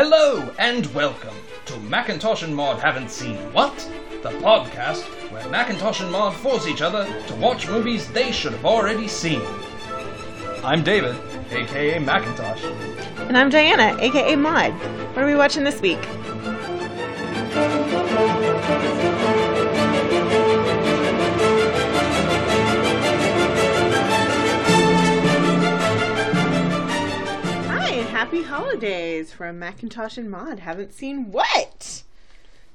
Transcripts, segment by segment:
Hello and welcome to Macintosh and Maud Haven't Seen What? The podcast where Macintosh and Maud force each other to watch movies they should have already seen. I'm David, aka Macintosh. And I'm Diana, aka Maud. What are we watching this week? Happy holidays from Macintosh and Maud. Haven't seen what?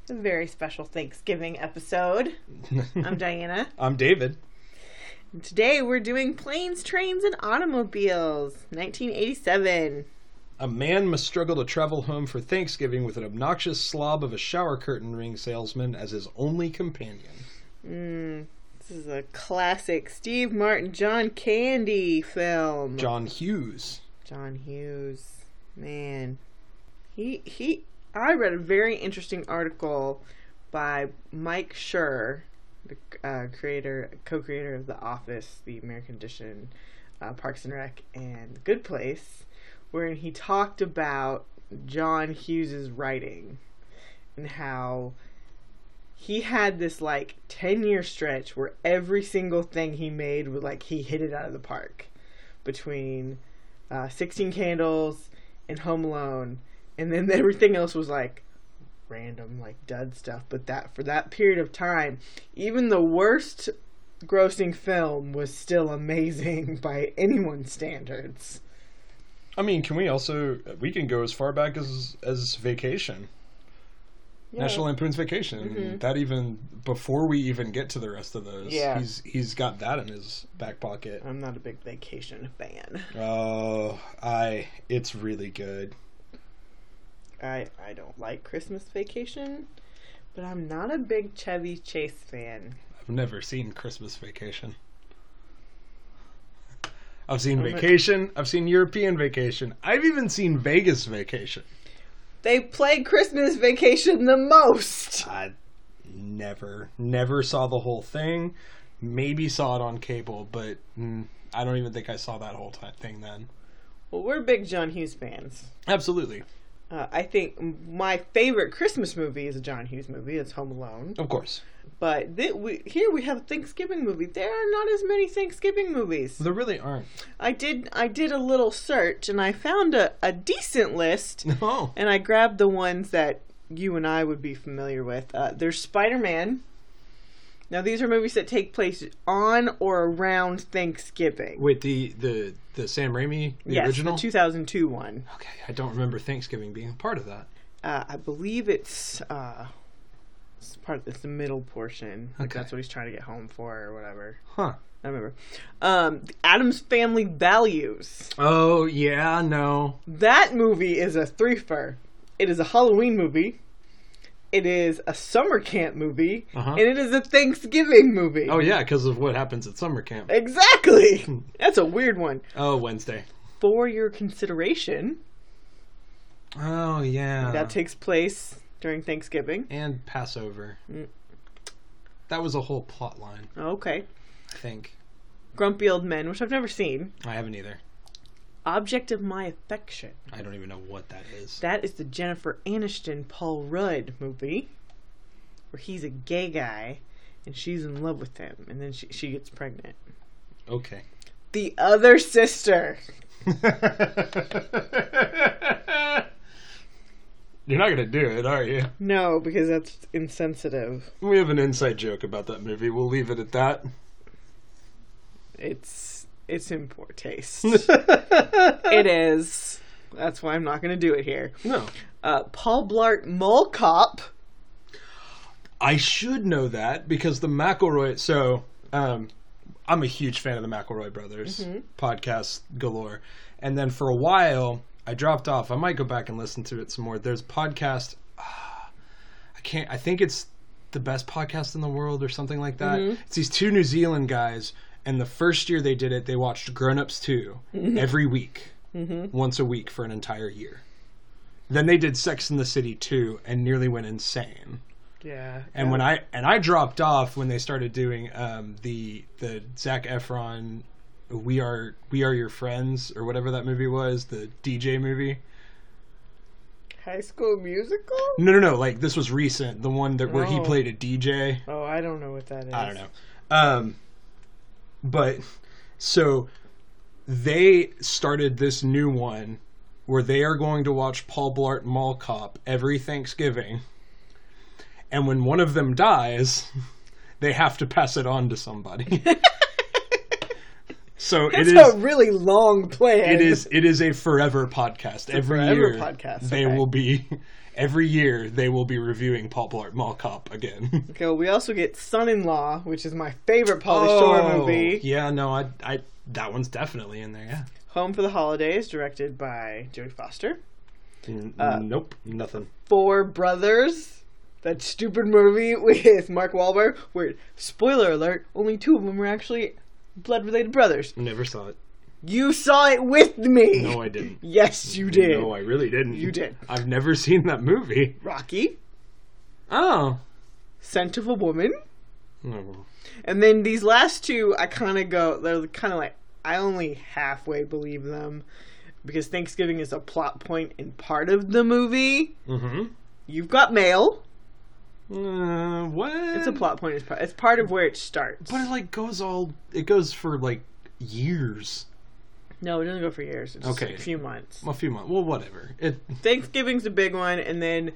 A very special Thanksgiving episode. I'm Diana. I'm David. And today we're doing Planes, Trains, and Automobiles, 1987. A man must struggle to travel home for Thanksgiving with an obnoxious slob of a shower curtain ring salesman as his only companion. Mm, this is a classic Steve Martin, John Candy film. John Hughes. John Hughes. Man. He he I read a very interesting article by Mike Schur, the uh, creator co-creator of The Office, The American Edition, uh, Parks and Rec, and The Good Place, where he talked about John Hughes's writing and how he had this like 10 year stretch where every single thing he made was like he hit it out of the park between uh, 16 Candles and Home Alone, and then everything else was like random, like dud stuff. But that for that period of time, even the worst grossing film was still amazing by anyone's standards. I mean, can we also we can go as far back as as Vacation, National Lampoon's Vacation. Mm-hmm. That even before we even get to the rest of those, Yeah. he's he's got that in his back pocket. I'm not a big vacation fan. Oh, I it's really good. I I don't like Christmas Vacation, but I'm not a big Chevy Chase fan. I've never seen Christmas Vacation. I've seen I'm Vacation. I've seen European Vacation. I've even seen Vegas Vacation. They play Christmas Vacation the most. I never, never saw the whole thing. Maybe saw it on cable, but mm, I don't even think I saw that whole ti thing then. Well, we're big John Hughes fans. Absolutely, Uh, I think my favorite Christmas movie is a John Hughes movie. It's Home Alone. of course. But th- we, here we have a Thanksgiving movie. There are not as many Thanksgiving movies. There really aren't. I did I did a little search and I found a, a decent list. No. And I grabbed the ones that you and I would be familiar with. Uh, there's Spider Man. Now these are movies that take place on or around Thanksgiving. Wait, the the the Sam Raimi the yes, original. the 2002 one. okay, I don't remember Thanksgiving being a part of that. Uh, I believe it's uh, it's part of it's the middle portion. Like Okay. that's what he's trying to get home for or whatever. Huh. I remember. Um, Addams Family Values. Oh yeah, no. That movie is a threefer. It is a Halloween movie. It is a summer camp movie, Uh-huh. and it is a Thanksgiving movie. Oh yeah, because of what happens at summer camp. Exactly. That's a weird one. Oh, Wednesday. For your consideration, Oh yeah. that takes place during Thanksgiving. and Passover. Mm. That was a whole plot line, Okay. I think. Grumpy Old Men, which I've never seen. I haven't either. Object of My Affection. I don't even know what that is. That is the Jennifer Aniston Paul Rudd movie, where he's a gay guy and she's in love with him, and then she, she gets pregnant. Okay. The Other Sister. You're not gonna do it, are you? No, because that's insensitive. We have an inside joke about that movie. We'll leave it at that. It's it's in poor taste. it is. That's why I'm not going to do it here. No. Uh, Paul Blart Mall Cop. I should know that because the McElroy. So, um, I'm a huge fan of the McElroy brothers podcast galore, and then for a while I dropped off. I might go back and listen to it some more. There's a podcast. ah, I can't. I think it's the best podcast in the world or something like that. It's these two New Zealand guys, and the first year they did it, they watched Grown Ups 2 every week, once a week for an entire year. Then they did Sex in the City 2 and nearly went insane. Yeah. And when I and I dropped off when they started doing um, the the Zac Efron, we are we are your friends or whatever that movie was, the DJ movie. High School Musical? No, no, no. Like this was recent. The one that where he Oh. played a DJ. Oh, I don't know what that is. I don't know. Um, but so they started this new one where they are going to watch Paul Blart Mall Cop every Thanksgiving, and when one of them dies, they have to pass it on to somebody. so it It's a really long plan. It is. It is a forever podcast. every forever year, podcast, they okay. will be. Every year, they will be reviewing Paul Blart Mall Cop again. Okay, well, we also get Son-in-Law, which is my favorite Pauly Shore movie. Oh, Yeah, no, I, I, that one's definitely in there. Yeah. Home for the Holidays, directed by Jodie Foster. N- Uh, nope, nothing. Four Brothers, that stupid movie with Mark Wahlberg, where, spoiler alert, only two of them were actually blood-related brothers. Never saw it. You saw it with me! No, I didn't. Yes, you did. No, I really didn't. You did. I've never seen that movie. Rocky, Oh. Scent of a Woman, No. and then these last two, I kind of go, they're kind of like, I only halfway believe them because Thanksgiving is a plot point in part of the movie. Mm-hmm. You've got mail. Uh, what? It's a plot point. It's part, it's part of where it starts. But it like goes all. It goes for like years. No, it doesn't go for years. It's Okay. a few months. A few months. Well, whatever. It. Thanksgiving's a big one, and then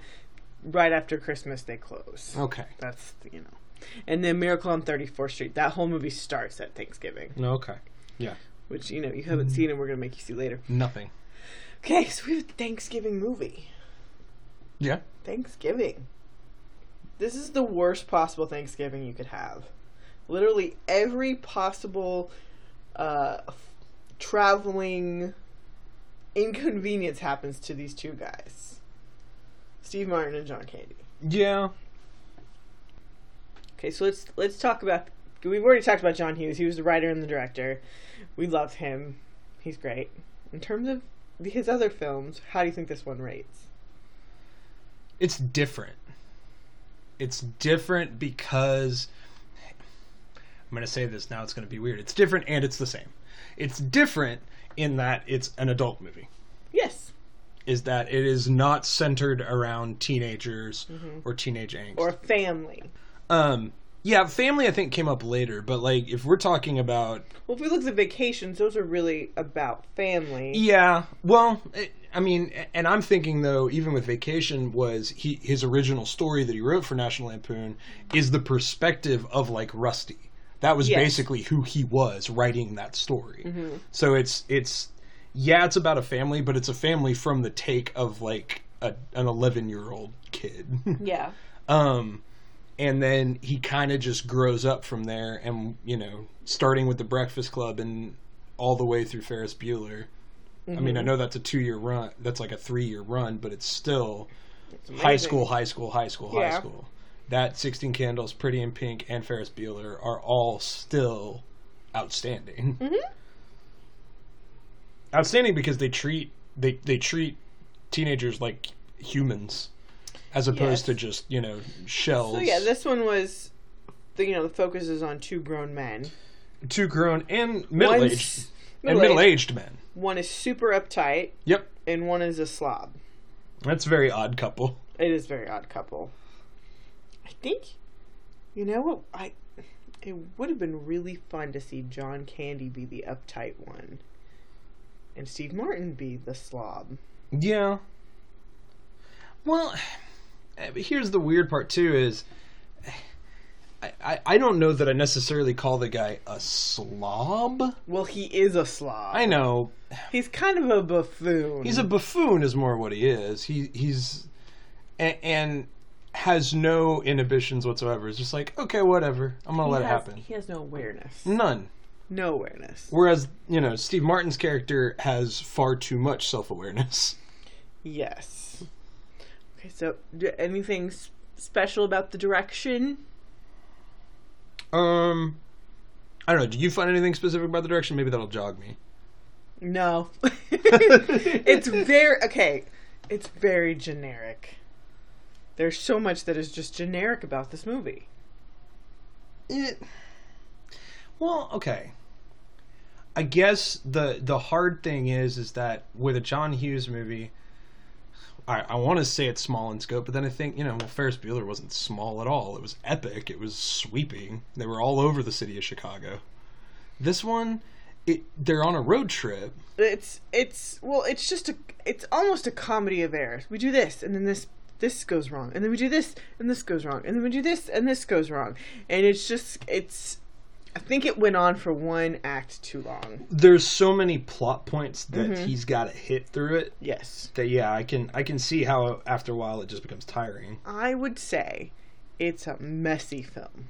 right after Christmas they close. Okay. That's you know, and then Miracle on 34th Street. That whole movie starts at Thanksgiving, No. Okay. Yeah. Which you know you haven't seen, and we're gonna make you see later. Nothing. Okay, so we have a Thanksgiving movie. Yeah. Thanksgiving. This is the worst possible Thanksgiving you could have. Literally every possible uh, traveling inconvenience happens to these two guys Steve Martin and John Candy. Yeah. Okay, so let's let's talk about. We've already talked about John Hughes. He was the writer and the director. We love him. He's great. In terms of his other films, how do you think this one rates? It's different. It's different because I'm going to say this now it's going to be weird. It's different and it's the same. It's different in that it's an adult movie. Yes. Is that it is not centered around teenagers or teenage angst. Or family. um yeah, family I think came up later, but like if we're talking about Well, if we look at vacations, those are really about family. Yeah, well, it, I mean, and I'm thinking though, even with Vacation, was he his original story that he wrote for National Lampoon is the perspective of like Rusty. That was Yes. basically who he was writing that story. So it's it's yeah, it's about a family, but it's a family from the take of like a, an 11 year old kid. Yeah. Um, and then he kind of just grows up from there, and you know, starting with the Breakfast Club and all the way through Ferris Bueller. I Mm-hmm. mean, I know that's a two-year run. That's like a three-year run, but it's still It's high school, high school, high school, high school. That Sixteen Candles, Pretty in Pink, and Ferris Bueller are all still outstanding. Mhm. Outstanding because they treat they they treat teenagers like humans, as opposed Yes. to just you know shells. So yeah, this one was, the, you know, the focus is on two grown men. two grown and middle aged and middle aged men. One is super uptight, Yep, and one is a slob. that's a very odd couple. It is a very odd couple. I think, you know what? I it would have been really fun to see John Candy be the uptight one, and Steve Martin be the slob. Yeah. Well, eh, here's the weird part too is I, I, I don't know that I necessarily call the guy a slob. Well, he is a slob. I know He's kind of a buffoon. he's a buffoon is more what he is. He he's and, and has no inhibitions whatsoever. It's just like okay, whatever. I'm gonna He let it happen. He has no awareness. None. No awareness. Whereas you know Steve Martin's character has far too much self awareness. Yes. Okay, so anything special about the direction? Um, I don't know. Do you find anything specific about the direction? Maybe that'll jog me. No. it's very okay. It's very generic. There's so much that is just generic about this movie. It. Well, okay. I guess the the hard thing is is that with a John Hughes movie, I, I want to say it's small in scope, but then I think you know, well, Ferris Bueller wasn't small at all. It was epic. It was sweeping. They were all over the city of Chicago. This one, it they're on a road trip. It's it's well, it's just a it's almost a comedy of errors. We do this, and then this this goes wrong, and then we do this, and this goes wrong, and then we do this, and this goes wrong, and it's just it's. I think it went on for one act too long. There's so many plot points that Mm-hmm. he's got to hit through it. Yes, That yeah, I can I can see how after a while it just becomes tiring. I would say it's a messy film.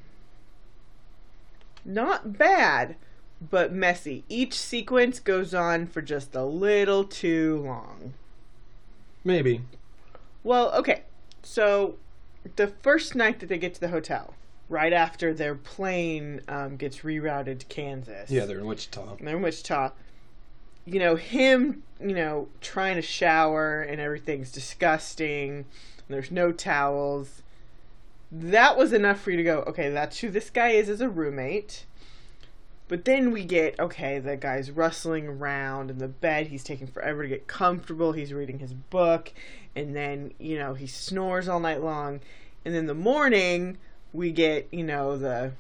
Not bad, but messy. Each sequence goes on for just a little too long. Maybe. Well, okay. So, the first night that they get to the hotel, right after their plane um, gets rerouted to Kansas. Yeah, they're in Wichita. they're in Wichita. You know, him, you know, trying to shower and everything's disgusting. There's no towels. That was enough for you to go, okay, that's who this guy is as a roommate. But then we get, okay, the guy's rustling around in the bed. He's taking forever to get comfortable. He's reading his book. And then, you know, he snores all night long. And then the morning, we get, you know, the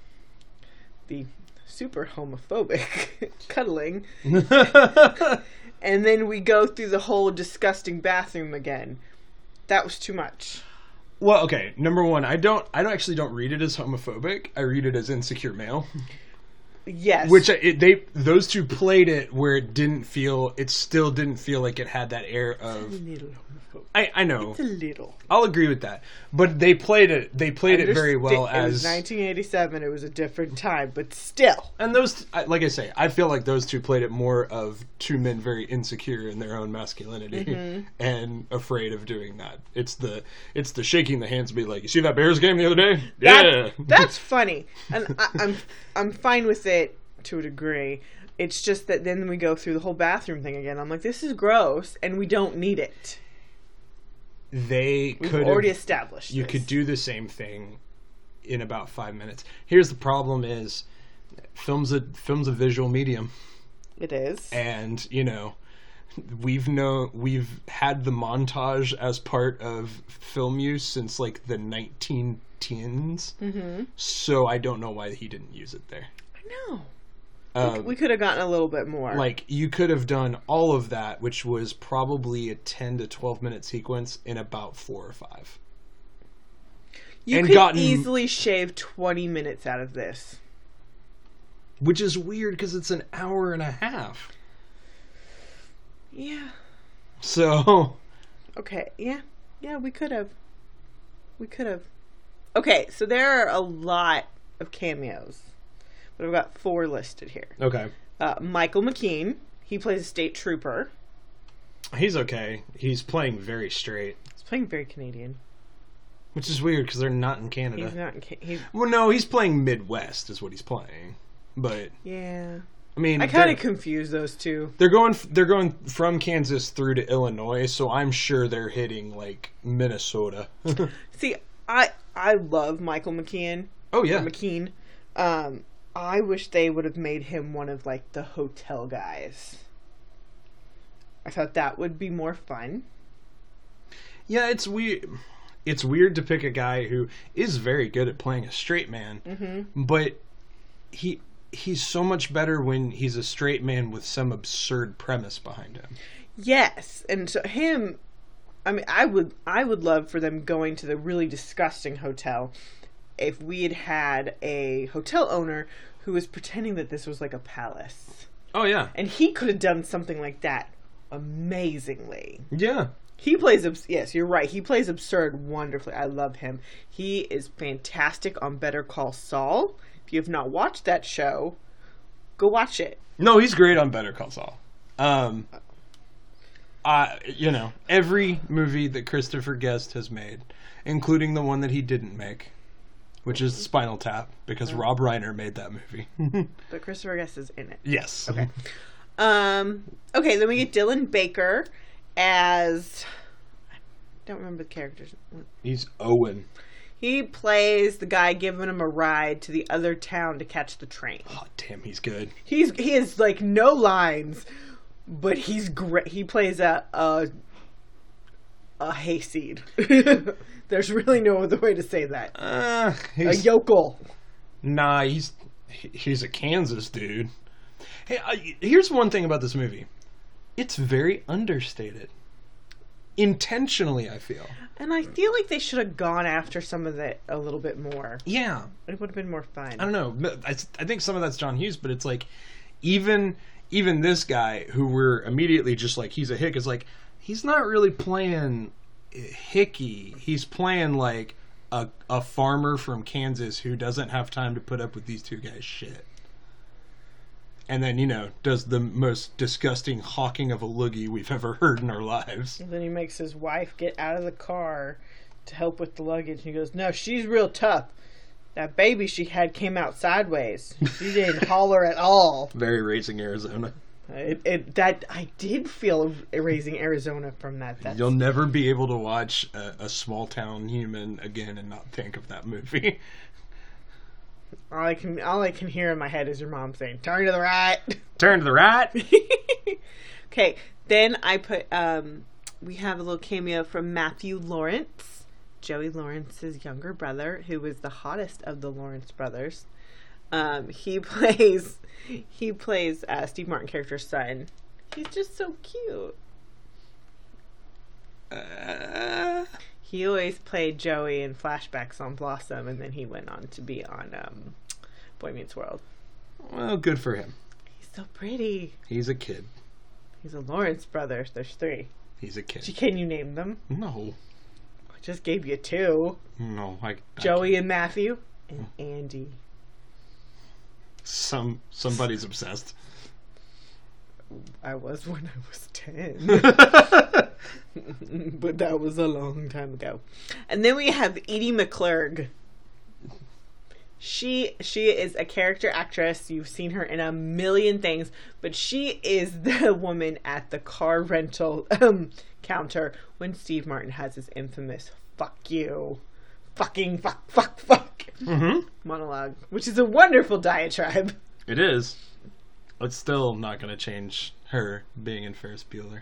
the super homophobic cuddling. And then we go through the whole disgusting bathroom again. That was too much. Well, okay. Number one, I don't. I don't actually don't read it as homophobic. I read it as insecure male. Yes. Which it, they those two played it where it didn't feel. It still didn't feel like it had that air of. little. I I know. It's a little. I'll agree with that. But they played it. They played it very well It was as. 1987. It was a different time, but still. And those, like I say, I feel like those two played it more of two men very insecure in their own masculinity Mm-hmm. and afraid of doing that. It's the it's the shaking the hands, and be like, "You see that Bears game the other day? That, yeah, That's funny, and I, I'm I'm fine with it to a degree. It's just that then we go through the whole bathroom thing again. I'm like, this is gross, and we don't need it. they could already have established. you this. could do the same thing in about five minutes. Here's the problem: is films a films a visual medium, It is. and you know we've known we've had the montage as part of film use since like the 19 teens. Mm-hmm. So I don't know why he didn't use it there. No. Um, We could have gotten a little bit more. like you could have done all of that, which was probably a 10 to 12 minute sequence in about four or five. you and could gotten- easily shave 20 minutes out of this. Which is weird because it's an hour and a half. Yeah. So Okay. Yeah. Yeah, we could have. We could have. Okay, so there are a lot of cameos, but I've got four listed here. okay, Uh, Michael McKean. He plays a state trooper. he's okay. He's playing very straight, He's playing very Canadian. which is weird because they're not in Canada. He's not. in Ca- He's Well, no, he's playing Midwest, is what he's playing. But yeah. I mean, I kind they're, of confuse those two. they're going they're going from Kansas through to Illinois, so I'm sure they're hitting like Minnesota. See, I I love Michael McKean. oh yeah, McKean. Um, I wish they would have made him one of like the hotel guys. I thought that would be more fun. yeah. It's weird. It's weird to pick a guy who is very good at playing a straight man, Mm-hmm. but he he's so much better when he's a straight man with some absurd premise behind him. Yes, and so him. I mean, I would I would love for them going to the really disgusting hotel. If we had had a hotel owner who was pretending that this was like a palace, Oh yeah, and he could have done something like that amazingly. yeah. He plays abs- yes, you're right. He plays absurd wonderfully. I love him. He is fantastic on Better Call Saul. If you have not watched that show, go watch it. No, he's great on Better Call Saul. Um, I you know every movie that Christopher Guest has made, including the one that he didn't make, which is Spinal Tap, because Rob Reiner made that movie. But Christopher Guest is in it. yes. Okay. Um. Okay. Then we get Dylan Baker as I don't remember the characters. He's Owen. He plays the guy giving him a ride to the other town to catch the train. Oh damn, he's good. He's he has like no lines, but he's great. He plays a a a hayseed. There's really no other way to say that. Uh, A yokel. nah, he's he's a Kansas dude. Hey, I, here's one thing about this movie. It's very understated. Intentionally, I feel. And I feel like they should have gone after some of it a little bit more. Yeah, It would have been more fun. I don't know. I, I think some of that's John Hughes, but it's like even even this guy who we're immediately just like he's a hick is like he's not really playing Hickey. He's playing like a a farmer from Kansas who doesn't have time to put up with these two guys' shit. And then, you know, does the most disgusting hawking of a loogie we've ever heard in our lives. And then he makes his wife get out of the car to help with the luggage. And he goes, No, she's real tough. That baby she had came out sideways. She didn't holler at all. Very raising Arizona. It, it, that I did feel raising Arizona from that. That's, You'll never be able to watch a, a small town human again and not think of that movie. all I can all I can hear in my head is your mom saying, "Turn to the right." Turn to the right. okay, then I put um, we have a little cameo from Matthew Lawrence, Joey Lawrence's younger brother, who was the hottest of the Lawrence brothers. Um, he plays he plays uh, Steve Martin character's son. He's just so cute. Uh, He always played Joey in flashbacks on Blossom, and then he went on to be on um, Boy Meets World. well, good for him. He's so pretty. He's a kid. He's a Lawrence brother. There's three. He's a kid. Can you name them? No, I just gave you two. no. I, I Joey can't. and Matthew and Andy. Some somebody's obsessed. I was when I was 10. but that was a long time ago. And then we have Edie McClurg. She she is a character actress. You've seen her in a million things, but she is the woman at the car rental um, counter when Steve Martin has his infamous "fuck you," fucking fuck fuck fuck mm-hmm. monologue, which is a wonderful diatribe. It is. It's still not going to change her being in Ferris Bueller.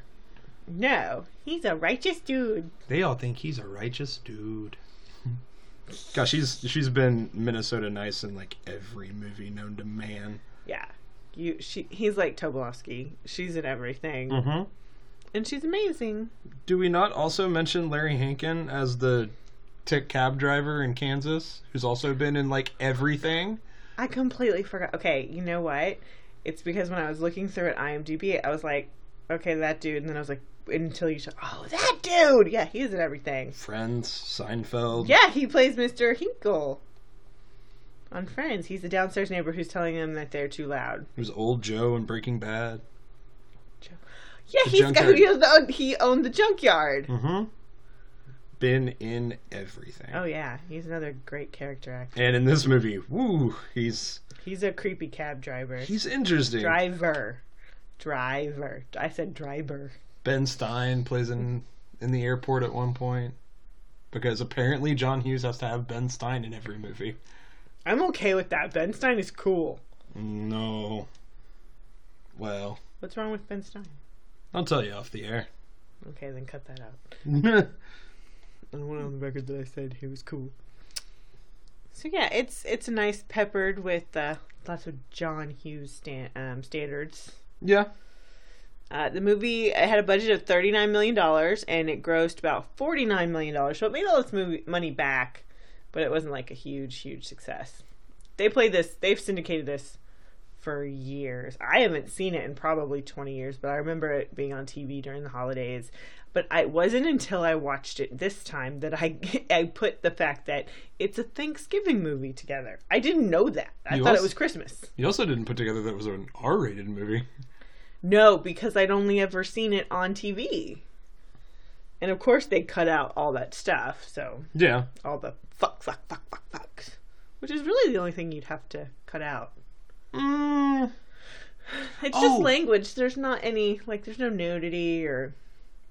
No, he's a righteous dude. They all think he's a righteous dude. Gosh, she's she's been Minnesota nice in like every movie known to man. Yeah. You she he's like Tobolowski. She's in everything. Mm-hmm. And she's amazing. Do we not also mention Larry Hankin as the tick cab driver in Kansas, who's also been in like everything? I completely forgot. Okay, you know what? It's because when I was looking through at IMDb, I was like, okay, that dude, and then I was like, until you said, oh, that dude, yeah, he's in everything. Friends, Seinfeld. Yeah, he plays Mr. Hinkle on Friends. He's the downstairs neighbor who's telling them that they're too loud. Who's old Joe in Breaking Bad? Joe. Yeah, The he's got, he, owned, he owned the junkyard. Mm-hmm. Been in everything. Oh yeah, he's another great character actor. And in this movie, woo, he's He's a creepy cab driver. he's interesting. driver, driver. I said driver. Ben Stein plays in in the airport at one point because apparently John Hughes has to have Ben Stein in every movie. I'm okay with that. Ben Stein is cool. No. Well, What's wrong with Ben Stein? I'll tell you off the air. Okay, then cut that out. I don't want it on the record that I said he was cool. So yeah, it's it's a nice peppered with uh, lots of John Hughes stan- um, standards. yeah. Uh, the movie it had a budget of thirty nine million dollars and it grossed about forty nine million dollars. So it made all its movie money back, but it wasn't like a huge huge success. They played this. They've syndicated this for years. I haven't seen it in probably twenty years, but I remember it being on TV during the holidays. But I- it wasn't until I watched it this time that I I put the fact that it's a Thanksgiving movie together. I didn't know that. I You thought it was Christmas. You also didn't put together that it was an R-rated movie. No, because I'd only ever seen it on TV. And of course they cut out all that stuff, so Yeah. all the fuck, fuck, fuck, fuck, fucks. Which is really the only thing you'd have to cut out. Mm, It's Oh. just language. There's not any, like, there's no nudity or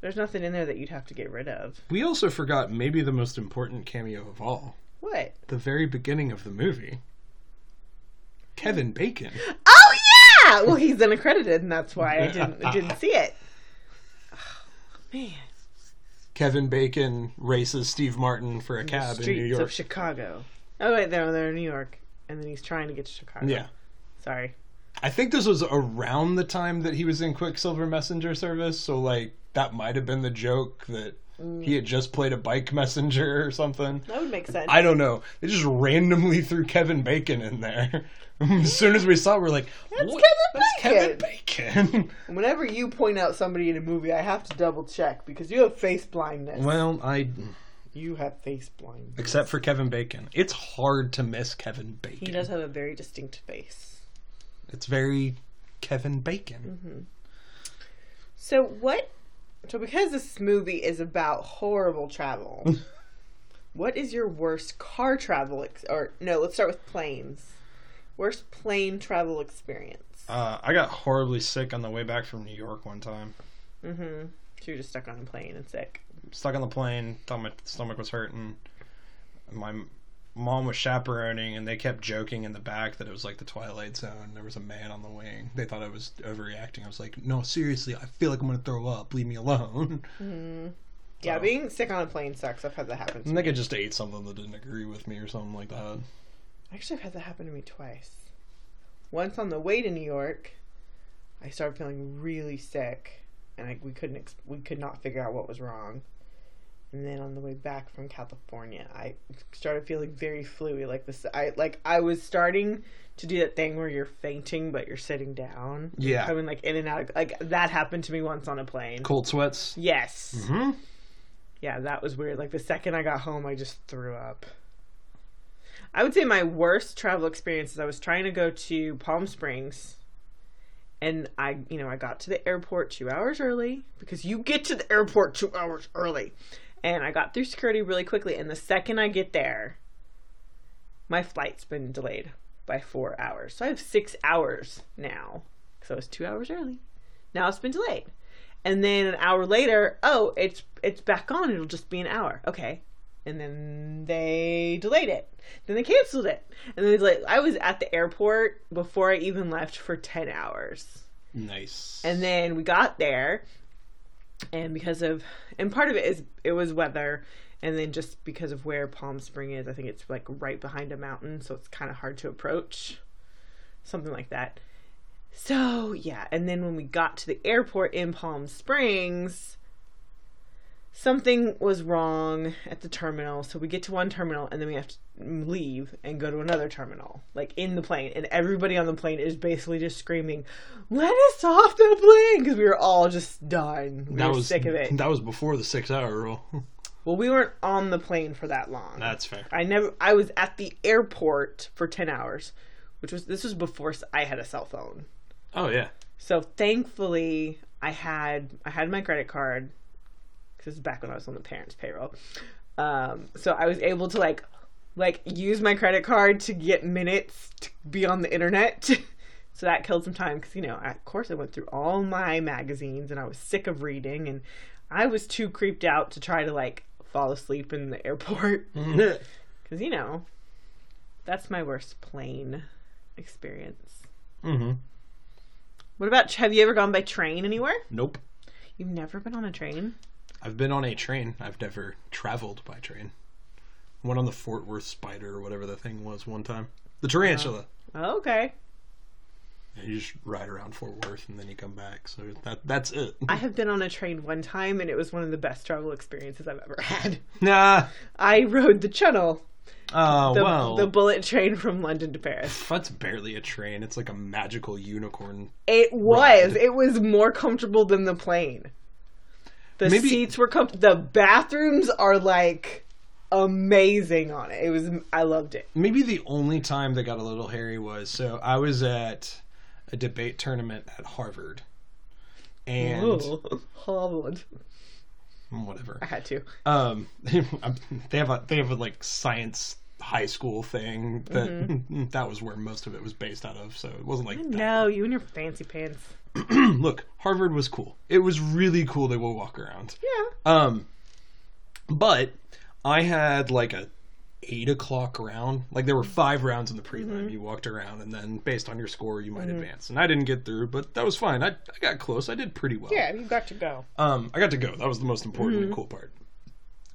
there's nothing in there that you'd have to get rid of. we also forgot maybe the most important cameo of all. What? The very beginning of the movie. Kevin Bacon. Oh, yeah! Well, he's unaccredited, and that's why I didn't, I didn't see it. Oh, man. Kevin Bacon races Steve Martin for a cab in New York. of Chicago. Oh wait, they're they're in New York, and then he's trying to get to Chicago. yeah. Sorry. I think this was around the time that he was in Quicksilver Messenger service, so like that might have been the joke that he had just played a bike messenger or something. That would make sense. I don't know. They just randomly threw Kevin Bacon in there. as soon as we saw it, we're like, That's "What? Kevin That's Kevin Bacon. Whenever you point out somebody in a movie, I have to double check because you have face blindness. well, I you have face blindness. except for Kevin Bacon, it's hard to miss Kevin Bacon. He does have a very distinct face. It's very Kevin Bacon. Mm-hmm. So what? So because this movie is about horrible travel, what is your worst car travel? Ex- or no, let's start with planes. Worst plane travel experience. Uh, I got horribly sick on the way back from New York one time. Mm-hmm. So you're just stuck on a plane and sick. stuck on the plane. Thought my stomach was hurting. My m- mom was chaperoning, and they kept joking in the back that it was like the Twilight Zone. There was a man on the wing. They thought I was overreacting. I was like, "No, seriously, I feel like I'm gonna throw up. Leave me alone." Mm-hmm. Yeah, So- being sick on a plane sucks. I've had that happen. To And me. they could just ate something that didn't agree with me or something like that. Actually, I've had that happen to me twice. Once on the way to New York, I started feeling really sick, and I, we couldn't we could not figure out what was wrong. And then on the way back from California, I started feeling very fluey, like this. I like I was starting to do that thing where you're fainting but you're sitting down. Yeah. coming like in and out. Of, like that happened to me once on a plane. Cold sweats. Yes. Hmm. Yeah, that was weird. Like the second I got home, I just threw up. I would say my worst travel experience is I was trying to go to Palm Springs and I, you know, I got to the airport 2 hours early because you get to the airport 2 hours early. And I got through security really quickly and the second I get there, my flight's been delayed by 4 hours. So I have 6 hours now cuz I was 2 hours early. Now it's been delayed and then an hour later, oh, it's it's back on. It'll just be an hour. Okay. And then they delayed it. Then they canceled it. And then like I was at the airport before I even left for 10 hours. Nice. And then we got there and because of and part of it is it was weather and then just because of where Palm Spring is, I think it's like right behind a mountain, so it's kind of hard to approach. Something like that. So, yeah, and then when we got to the airport in Palm Springs, something was wrong at the terminal. So we get to one terminal and then we have to leave and go to another terminal, like in the plane. And everybody on the plane is basically just screaming, "Let us off the plane!" Because we were all just done. We that were was sick of it. That was before the six-hour rule. Well, we weren't on the plane for that long. That's fair. I never. I was at the airport for ten hours, which was this was before I had a cell phone. Oh yeah. So thankfully, I had I had my credit card this is back when I was on the parents' payroll. Um, so I was able to like like use my credit card to get minutes to be on the internet. so that killed some time because you know, of course, I went through all my magazines and I was sick of reading and I was too creeped out to try to like fall asleep in the airport because you know that's my worst plane experience. mm-hmm. What about have you ever gone by train anywhere? Nope. You've never been on a train? I've been on a train. I've never traveled by train. Went on the Fort Worth Spider or whatever the thing was one time. The tarantula. Oh. oh, okay. And you just ride around Fort Worth and then you come back. So that that's it. I have been on a train one time and it was one of the best travel experiences I've ever had. nah. I rode the Channel, Oh the, well. the bullet train from London to Paris. that's barely a train. It's like a magical unicorn. It was. Ride. It was more comfortable than the plane. The Maybe- seats were comfortable. the bathrooms are like amazing on it. It was I loved it. Maybe the only time that got a little hairy was so I was at a debate tournament at Harvard. And Ooh, Harvard. Mm, whatever. I had to. Um, um, they have a they have a like science high school thing that mm-hmm. that was where most of it was based out of. So it wasn't like. No, you and your fancy pants. Look, Harvard was cool. It was really cool to go walk around. Yeah. Um, but I had like a eight o'clock round. Like there were five rounds in the prelim. Mm-hmm. You walked around, and then based on your score, you might advance. And I didn't get through, but that was fine. I I got close. I did pretty well. Yeah, you got to go. Um, I got to go. That was the most important Mm-hmm. and cool part.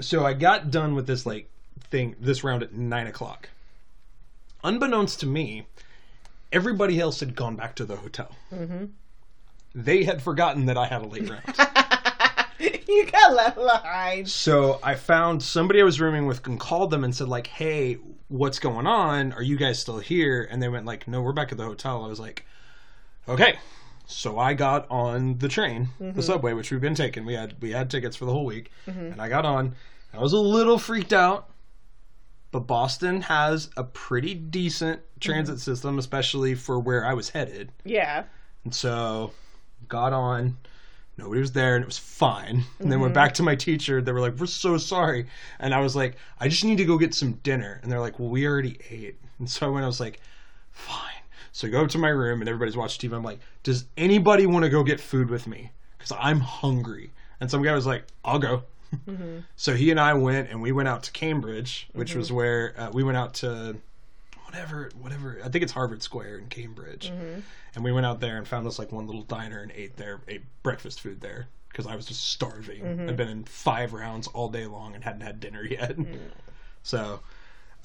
so I got done with this like thing this round at nine o'clock. Unbeknownst to me, everybody else had gone back to the hotel. Mm-hmm. They had forgotten that I had a late round. you got left behind. So I found somebody I was rooming with and called them and said like, "Hey, what's going on? Are you guys still here?" And they went like, "No, we're back at the hotel." I was like, "Okay." So I got on the train, the subway, which we've been taking. We had we had tickets for the whole week, and I got on. I was a little freaked out, but Boston has a pretty decent transit system, especially for where I was headed. Yeah. And so got on. Nobody was there and it was fine. And then went mm-hmm. back to my teacher. They were like, We're so sorry. And I was like, I just need to go get some dinner. And they're like, Well, we already ate. And so I went, I was like, Fine. So I go to my room and everybody's watching TV. I'm like, Does anybody want to go get food with me? Because I'm hungry. And some guy was like, I'll go. Mm-hmm. So he and I went and we went out to Cambridge, which mm-hmm. was where uh, we went out to whatever, whatever. I think it's Harvard Square in Cambridge. Mm-hmm. And we went out there and found this like one little diner and ate there, ate breakfast food there because I was just starving. Mm-hmm. I'd been in five rounds all day long and hadn't had dinner yet. Mm. So,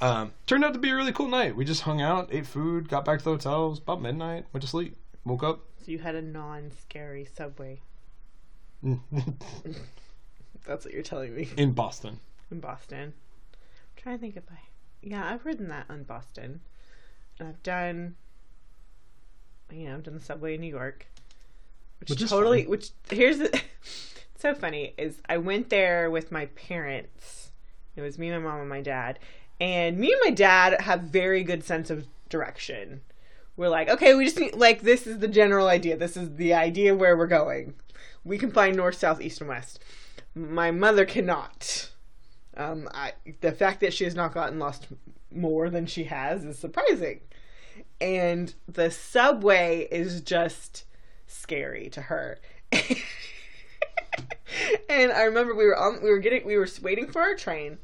um, turned out to be a really cool night. We just hung out, ate food, got back to the hotels about midnight. Went to sleep. Woke up. So you had a non-scary subway. That's what you're telling me. in Boston. In Boston. I'm trying to think if I. Yeah, I've ridden that on Boston. And I've done. You know, I've done the subway in New York. Which, Which is totally. fine. Which here's the. it's so funny is I went there with my parents. It was me, my mom, and my dad. And me and my dad have very good sense of direction. We're like, okay, we just need like this is the general idea. This is the idea where we're going. We can find north, south, east, and west. My mother cannot. Um, I, the fact that she has not gotten lost more than she has is surprising. And the subway is just scary to her. and I remember we were on we were getting we were waiting for our train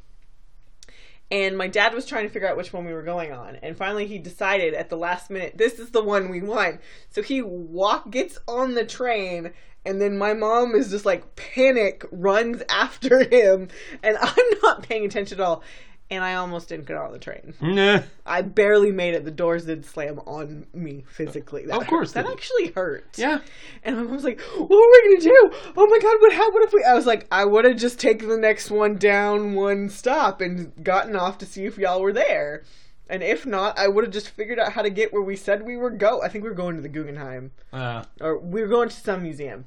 and my dad was trying to figure out which one we were going on and finally he decided at the last minute this is the one we want so he walk gets on the train and then my mom is just like panic runs after him and i'm not paying attention at all and i almost didn't get on the train Nah. i barely made it the doors did slam on me physically that Of course that actually hurt Yeah. and my mom's like, "What are we gonna do? Oh my god, what happened if we?" I was like, "I would have just taken the next one down one stop and gotten off to see if y'all were there, and if not, I would have just figured out how to get where we said we were go. I think we were going to the Guggenheim, Uh, or we were going to some museum,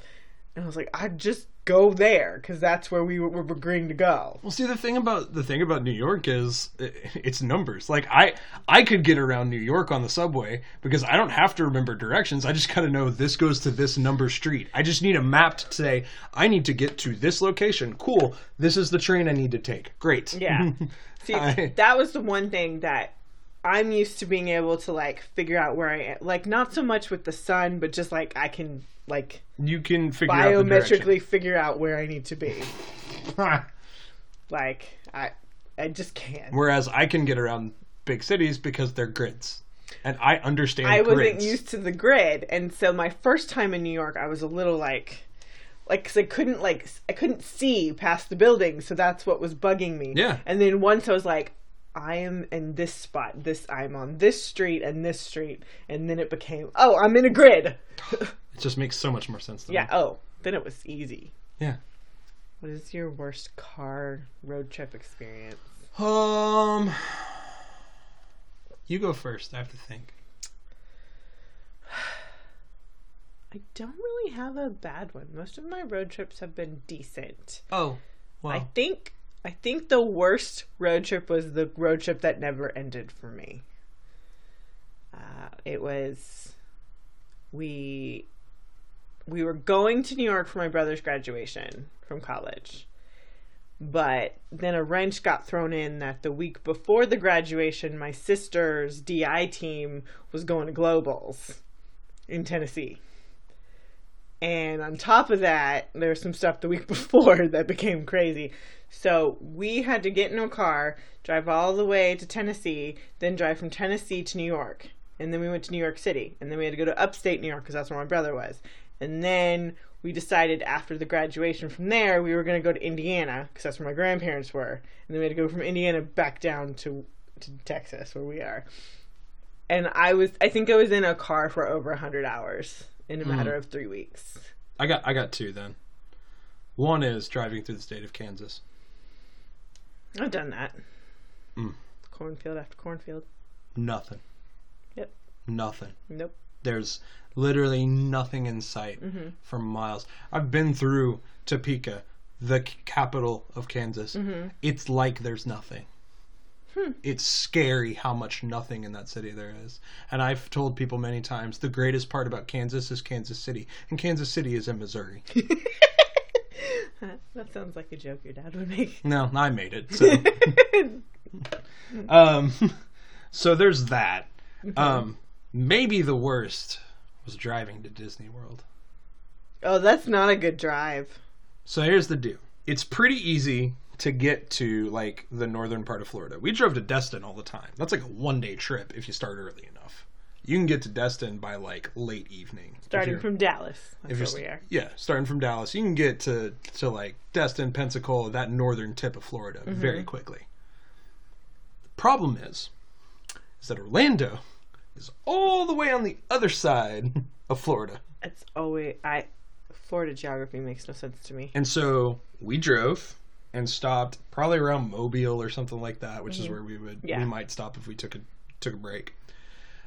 and I was like, I'd just go there because that's where we were, were agreeing to go. Well, see the thing about the thing about New York is i- it's numbers. Like I I could get around New York on the subway because I don't have to remember directions. I just kind of know this goes to this number street. I just need a map to say I need to get to this location. Cool. This is the train I need to take. Great. Yeah. See, I- that was the one thing that I'm used to being able to like figure out where I am. Like not so much with the sun, but just like I can like You can figure out biometrically figure out where I need to be. Like I I just can't. Whereas I can get around big cities because they're grids, and I understand. I wasn't used to the grid, and so my first time in New York, I was a little like, like, cause I couldn't like, I couldn't see past the building, so that's what was bugging me. Yeah. And then once I was like, I am in this spot, this I'm on this street and this street, and then it became, oh, I'm in a grid. It just makes so much more sense to yeah. me. Oh, then it was easy. Yeah. What is your worst car road trip experience? Um, you go first. I have to think. I don't really have a bad one. Most of my road trips have been decent. Oh, well, I think I think the worst road trip was the road trip that never ended for me. Uh, it was we we were going to New York for my brother's graduation from college. But then a wrench got thrown in that the week before the graduation, my sister's DI team was going to globals in Tennessee. And on top of that, there was some stuff the week before that became crazy. So we had to get in a car, drive all the way to Tennessee, then drive from Tennessee to New York. And then we went to New York City. And then we had to go to upstate New York because that's where my brother was. And then we decided after the graduation from there we were going to go to Indiana because that's where my grandparents were, and then we had to go from Indiana back down to to Texas where we are. And I was I think I was in a car for over a hundred hours in a matter mm. of three weeks. I got I got two then. One is driving through the state of Kansas. I've done that. Mm. Cornfield after cornfield. Nothing. Yep. Nothing. Nope. There's literally nothing in sight Mm-hmm. for miles. I've been through Topeka, the capital of Kansas. Mm-hmm. It's like there's nothing. Hmm. It's scary how much nothing in that city there is. And I've told people many times the greatest part about Kansas is Kansas City. And Kansas City is in Missouri. that sounds like a joke your dad would make. no, I made it. So um so there's that. Um maybe the worst was driving to Disney World. oh, that's not a good drive. So here's the deal. It's pretty easy to get to like the northern part of Florida. We drove to Destin all the time. That's like a one day trip if you start early enough. You can get to Destin by like late evening. Starting from Dallas. That's if where we are. yeah, starting from Dallas, you can get to to like Destin, Pensacola, that northern tip of Florida Mm-hmm. very quickly. The problem is, is that Orlando is all the way on the other side of Florida. It's always I. Florida geography makes no sense to me. And so we drove and stopped probably around Mobile or something like that, which is where we would Mm-hmm. Yeah. we might stop if we took a took a break.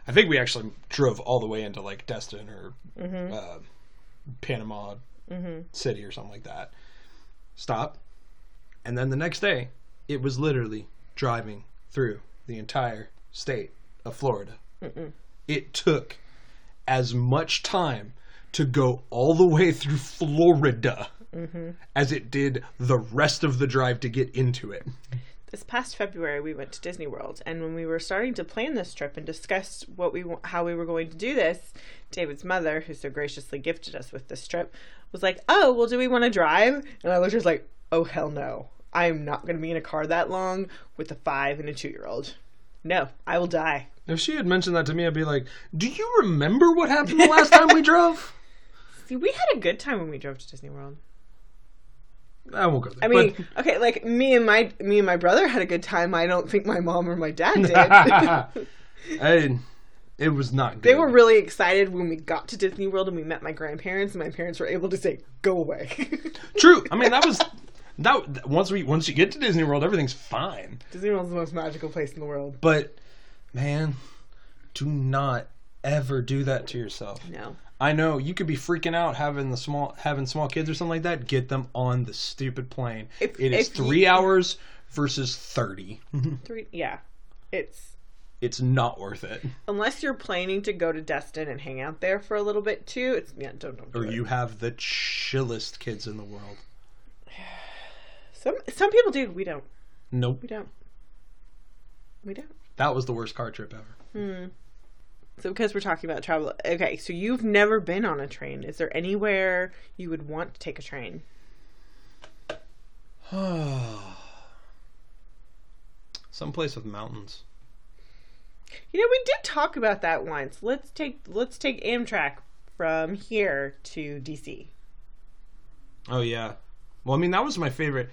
I think we actually drove all the way into like Destin or Mm-hmm. uh, Panama City or something like that. Stop, and then the next day, it was literally driving through the entire state of Florida. It took as much time to go all the way through Florida as it did the rest of the drive to get into it. This past February, we went to Disney World, and when we were starting to plan this trip and discuss what we how we were going to do this, David's mother, who so graciously gifted us with this trip, was like, "Oh, well, do we want to drive?" And I was just like, "Oh hell no! I am not going to be in a car that long with a five and a two year old. No, I will die." If she had mentioned that to me, I'd be like, "Do you remember what happened the last time we drove?" See, we had a good time when we drove to Disney World. I won't go there. I mean, okay, like me and my me and my brother had a good time. I don't think my mom or my dad did. but I, it was not good. They were really excited when we got to Disney World and we met my grandparents, and my parents were able to say, "Go away." true. I mean, that was that. Once we once you get to Disney World, everything's fine. Disney World's the most magical place in the world. But man, do not ever do that to yourself. No, I know you could be freaking out having the small having small kids or something like that. Get them on the stupid plane. If- it is if you- three hours versus thirty. three. Yeah, it's it's not worth it. unless you're planning to go to Destin and hang out there for a little bit too. It's yeah, don't don't do Or it. you have the chillest kids in the world. Some some people do. We don't. Nope. We don't. We don't. That was the worst car trip ever. Hmm. So because we're talking about travel, okay. So you've never been on a train. Is there anywhere you would want to take a train? Someplace with mountains. You know, we did talk about that once. Let's take let's take Amtrak from here to DC. Oh yeah. Well, I mean that was my favorite.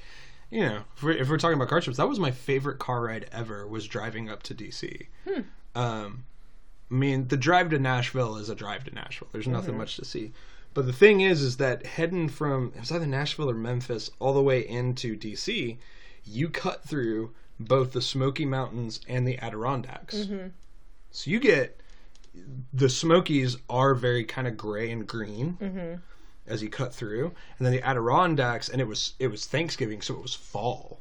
You know, if we're, if we're talking about car trips, that was my favorite car ride ever. Was driving up to DC. Hmm. Um, I mean, the drive to Nashville is a drive to Nashville. There's nothing much to see. But the thing is, is that heading from it was either Nashville or Memphis all the way into DC, you cut through both the Smoky Mountains and the Adirondacks. Mm-hmm. So you get the Smokies are very kind of gray and green mm-hmm. as you cut through, and then the Adirondacks, and it was it was Thanksgiving, so it was fall.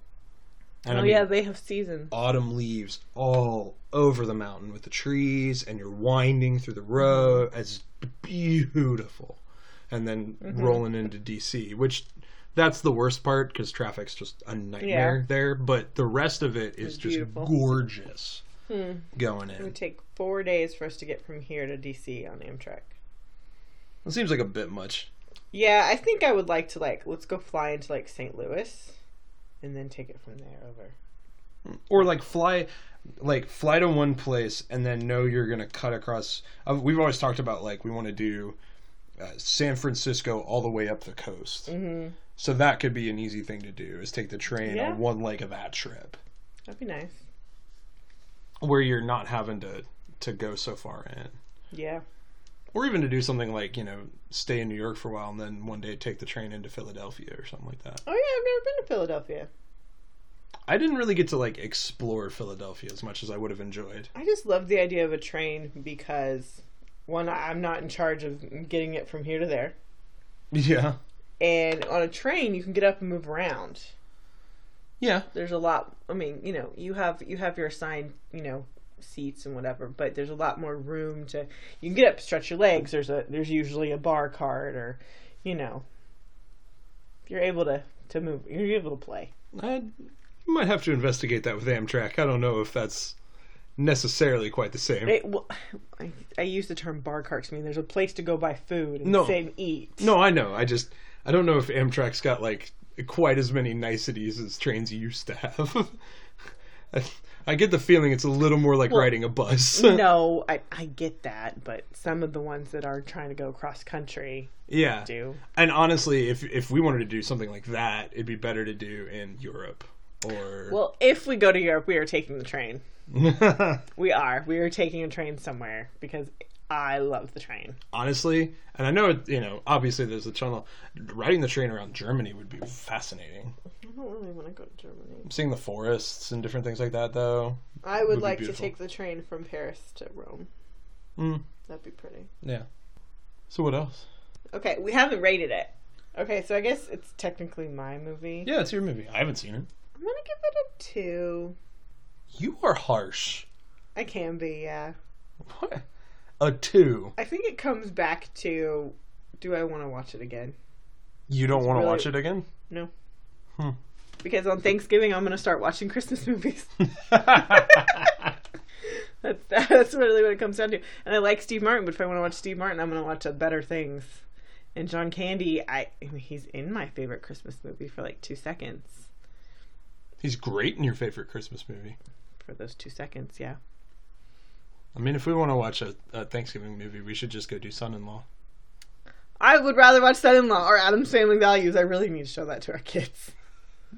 And Oh yeah, they have seasons. autumn leaves all over the mountain with the trees, and you're winding through the road. Mm-hmm. It's beautiful, and then mm-hmm. rolling into DC, which that's the worst part because traffic's just a nightmare Yeah. there. But the rest of it is just beautiful. gorgeous hmm. going in, It would take four days for us to get from here to DC on Amtrak. It seems like a bit much. Yeah, I think I would like to like let's go fly into like St. Louis, and then take it from there over. or like fly like fly to one place and then know you're gonna cut across uh, we've always talked about like we want to do uh, San Francisco all the way up the coast. Mm-hmm. So that could be an easy thing to do is take the train Yeah. on one leg of that trip, That'd be nice. where you're not having to to go so far in, Yeah. Or even to do something like you know stay in New York for a while and then one day take the train into Philadelphia or something like that. Oh yeah, I've never been to Philadelphia. I didn't really get to like explore Philadelphia as much as I would have enjoyed. I just love the idea of a train because one, I'm not in charge of getting it from here to there, Yeah, and on a train you can get up and move around. yeah, There's a lot. I mean, you know, you have you have your assigned, you know, seats and whatever, but there's a lot more room to. You can get up, stretch your legs. There's a there's usually a bar cart or, you know, you're able to to move. You're able to play. I might have to investigate that with Amtrak. I don't know if that's necessarily quite the same. It, well, I, I use the term bar cart I mean there's a place to go buy food and No. eat. No, I know. I just I don't know if Amtrak's got like quite as many niceties as trains used to have. I, I get the feeling it's a little more like riding a bus. no, I, I get that, but some of the ones that are trying to go cross country yeah. do. And honestly, if if we wanted to do something like that, it'd be better to do in Europe or Well, if we go to Europe, we are taking the train. We are. We are taking a train somewhere because I love the train. honestly, and I know you know, obviously there's a tunnel. riding the train around Germany would be fascinating. I don't really want to go to Germany. Seeing the forests and different things like that though. I would, Would be like to take the train from Paris to Rome. Mm, That'd be pretty. yeah. So what else? Okay, we haven't rated it. Okay, so I guess it's technically my movie. Yeah, it's your movie. I haven't seen it. I'm gonna give it a two. You are harsh. I can be, yeah. What? A two. I think it comes back to do I want to watch it again? You don't want to really- watch it again? No. Hmm. Because on Thanksgiving, I'm going to start watching Christmas movies. that's, that's really what it comes down to. And I like Steve Martin, but if I want to watch Steve Martin, I'm going to watch Better Things. And John Candy, I, I mean, he's in my favorite Christmas movie for like two seconds. He's great in your favorite Christmas movie. For those two seconds, yeah. I mean, if we want to watch a, a Thanksgiving movie, we should just go do Son-in-Law. I would rather watch Son-in-Law or Addams Family Values. I really need to show that to our kids.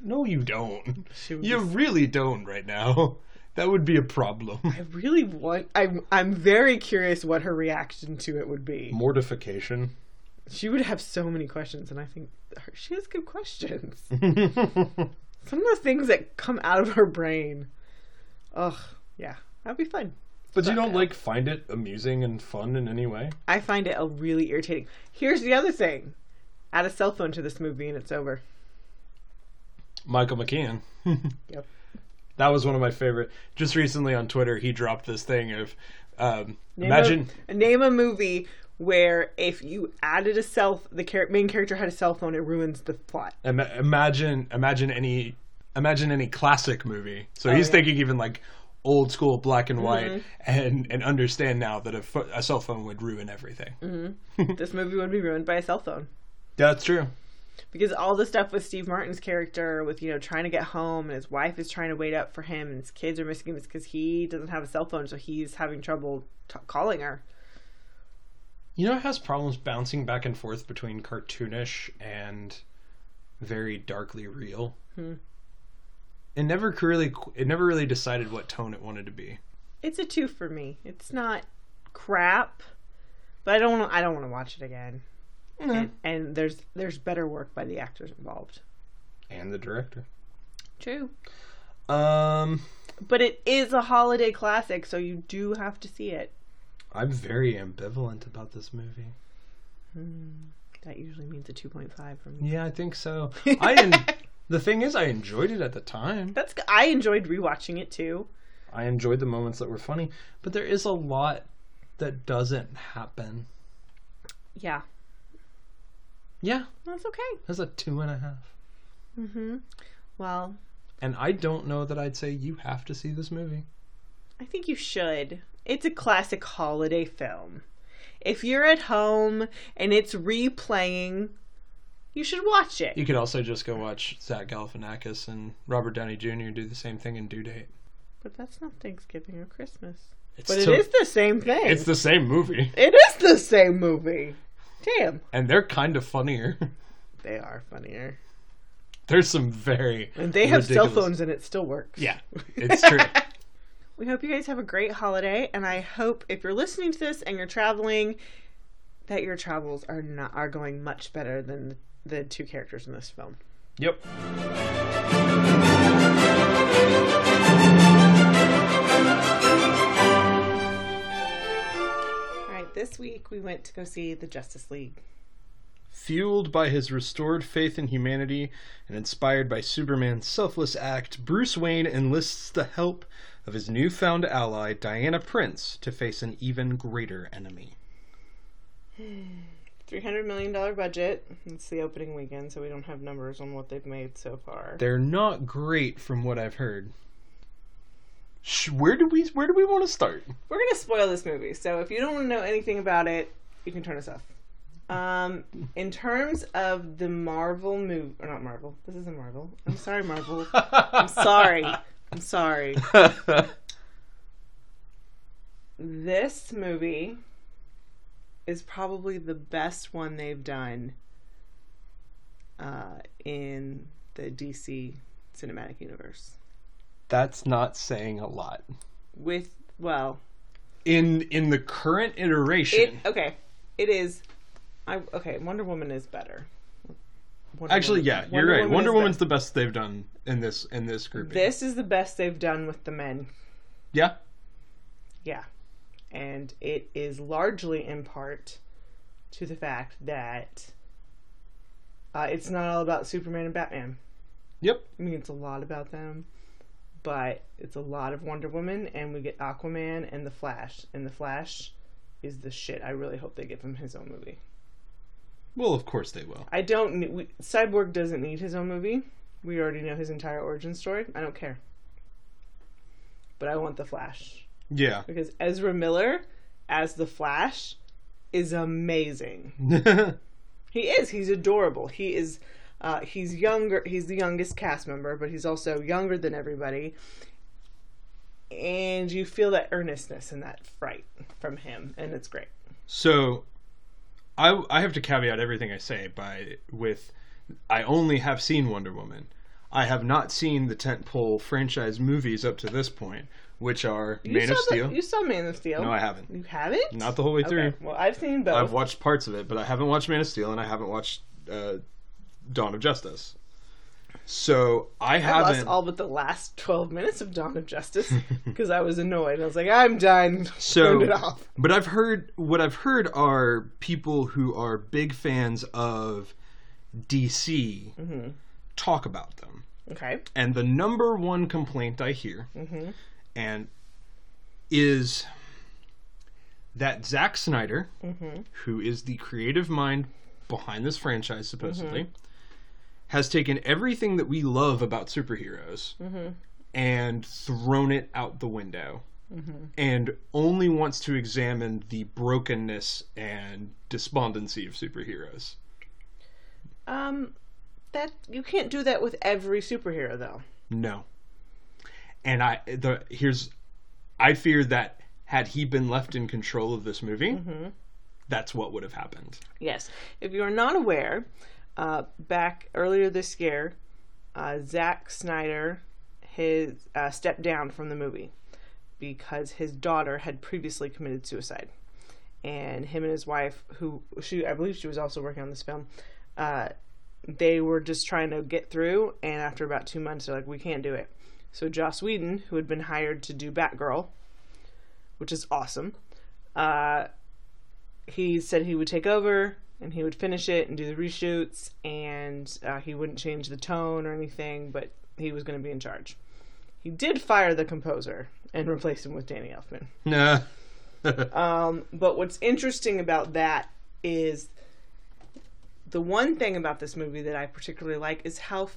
No, you don't. You be really don't right now. That would be a problem. I really want. I'm. I'm very curious what her reaction to it would be. Mortification. She would have so many questions, and I think her, she has good questions. Some of the things that come out of her brain. Ugh. Yeah, that'd be fun. But you don't like find it amusing and fun in any way? I find it a really irritating. Here's the other thing: add a cell phone to this movie, and it's over. Michael McKean. Yep. That was one of my favorite. Just recently on Twitter, he dropped this thing of um, Name imagine. a, name a movie where if you added a cell, the char- main character had a cell phone, it ruins the plot. Ima- imagine imagine any imagine any classic movie. So he's yeah. thinking even like old school black and white, and and understand now that a, pho- a cell phone would ruin everything. this movie would be ruined by a cell phone. That's true. because all the stuff with Steve Martin's character, with you know trying to get home, and his wife is trying to wait up for him, and his kids are missing him, is because he doesn't have a cell phone, so he's having trouble t- calling her. You know, it has problems bouncing back and forth between cartoonish and very darkly real. Hmm. It never really it never really decided what tone it wanted to be. It's a two for me. It's not crap, but I don't want I don't want to watch it again. And, and there's there's better work by the actors involved. And the director. True. Um, But it is a holiday classic, so you do have to see it. I'm very ambivalent about this movie. That usually means a 2.5 for me. Yeah, I think so. I en- the thing is, I enjoyed it at the time. That's I enjoyed rewatching it too. I enjoyed the moments that were funny, but there is a lot that doesn't happen. Yeah, Yeah, that's okay. that's a two and a half. Mm-hmm. Well, And I don't know that I'd say you have to see this movie. I think you should. It's a classic holiday film. If you're at home and it's replaying, you should watch it. You could also just go watch Zach Galifianakis and Robert Downey Jr. do the same thing in Due Date. But that's not Thanksgiving or Christmas. It's But it is the same thing. It's the same movie. It is the same movie. Damn. and they're kind of funnier. They are funnier. There's some very And they have cell phones and it still works. Yeah, it's true. We hope you guys have a great holiday, and I hope if you're listening to this and you're traveling, that your travels are not are going much better than the two characters in this film. yep. All right, this week we went to go see the Justice League. Fueled by his restored faith in humanity and inspired by Superman's selfless act, Bruce Wayne enlists the help of his newfound ally, Diana Prince, to face an even greater enemy. Three hundred million dollar budget. It's the opening weekend, so we don't have numbers on what they've made so far. They're not great from what I've heard. Sh- Where do we where do we want to start? We're gonna spoil this movie, so if you don't want to know anything about it, you can turn us off. Um, in terms of the Marvel movie, or not Marvel, this isn't Marvel. I'm sorry, Marvel. I'm sorry. I'm sorry. This movie is probably the best one they've done uh, in the DC cinematic universe. That's not saying a lot. With well, In in the current it iteration, okay. It is. I okay. Wonder Woman is better. Wonder actually, Woman- yeah, you're right. Wonder Woman's the best they've done in this in this group. This is the best they've done with the men. yeah, Yeah. And it is largely in part to the fact that uh, it's not all about Superman and Batman. yep. I mean, it's a lot about them, but it's a lot of Wonder Woman, and we get Aquaman and The Flash. And The Flash is the shit. I really hope they give him his own movie. Well, of course they will. I don't. We, Cyborg doesn't need his own movie. We already know his entire origin story. I don't care. But I want The Flash. Yeah. because Ezra Miller as the Flash is amazing. He is. He's adorable. He is. Uh, he's younger. He's the youngest cast member, but he's also younger than everybody. And you feel that earnestness and that fright from him, and it's great. So, I I have to caveat everything I say by with I only have seen Wonder Woman. I have not seen the tentpole franchise movies up to this point, which are You Man of the- Steel. you saw Man of Steel. No, I haven't. You haven't? Not the whole way through. Okay. Well, I've seen both. I've watched parts of it, but I haven't watched Man of Steel and I haven't watched uh, Dawn of Justice. So I I haven't. lost all but the last twelve minutes of Dawn of Justice because I was annoyed. I was like, I'm done. So, Turned it off. but I've heard what I've heard are people who are big fans of DC Mm-hmm. talk about them, Okay. and the number one complaint I hear, Mm-hmm. And is that Zack Snyder, Mm-hmm. who is the creative mind behind this franchise, supposedly, Mm-hmm. has taken everything that we love about superheroes Mm-hmm. and thrown it out the window Mm-hmm. and only wants to examine the brokenness and despondency of superheroes. Um, that you can't do that with every superhero, though. No. And I the here's I fear that had he been left in control of this movie, Mm-hmm. that's what would have happened. Yes. If you are not aware, uh, back earlier this year, uh, Zack Snyder his uh, stepped down from the movie because his daughter had previously committed suicide, and him and his wife, who she I believe she was also working on this film, uh, they were just trying to get through. And after about two months, they're like, "We can't do it." So Joss Whedon, who had been hired to do Batgirl, which is awesome, uh, he said he would take over and he would finish it and do the reshoots and uh, he wouldn't change the tone or anything but he was going to be in charge. He did fire the composer and replace him with danny elfman. Nah. um, but what's interesting about that is the one thing about this movie that i particularly like is how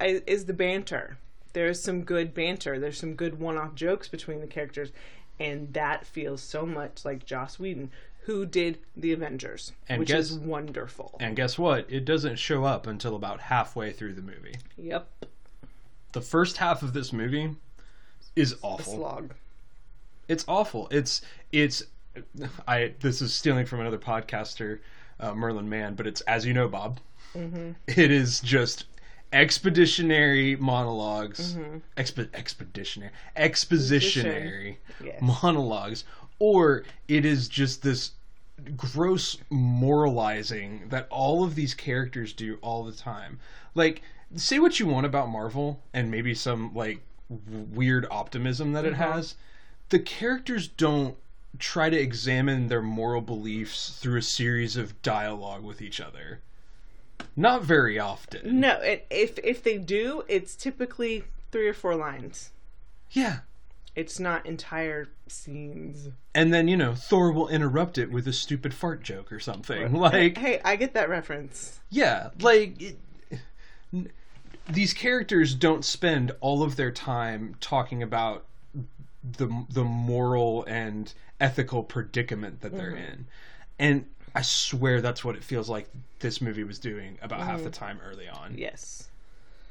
is the banter there's some good banter there's some good one-off jokes between the characters and that feels so much like joss whedon who did the avengers And which guess- is wonderful and guess what? It doesn't show up until about halfway through the movie. yep The first half of this movie is a awful. slog It's awful. It's it's I this is stealing from another podcaster uh, Merlin Mann, but it's as you know, Bob. It is just expeditionary monologs mm-hmm. Exp- expeditionary expositionary Yes. monologues. Or it is just this gross moralizing that all of these characters do all the time. Like say what you want about marvel and maybe some like w- weird optimism that it mm-hmm. has. The characters don't try to examine their moral beliefs through a series of dialogue with each other not very often No, and if if they do, it's typically three or four lines. yeah It's not entire scenes. and then you know Thor will interrupt it with a stupid fart joke or something. Like, Hey, I get that reference. yeah, like it, n- these characters don't spend all of their time talking about the the moral and ethical predicament that they're mm-hmm. in, and I swear that's what it feels like this movie was doing about half the mm. time early on. Yes.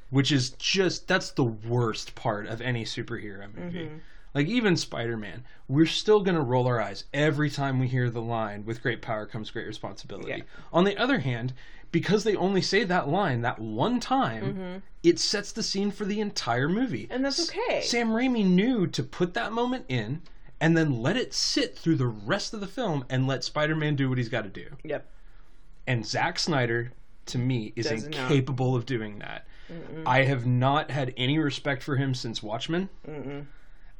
which is just that's the worst part of any superhero movie. Mm-hmm. Like even Spider-Man, we're still going to roll our eyes every time we hear the line with great power comes great responsibility. Yeah. On the other hand, because they only say that line that one time, mm-hmm. it sets the scene for the entire movie. And that's S- okay. Sam Raimi knew to put that moment in and then let it sit through the rest of the film and let Spider-Man do what he's got to do. Yep. And Zack Snyder, to me, is Does not. incapable of doing that. I have not had any respect for him since Watchmen.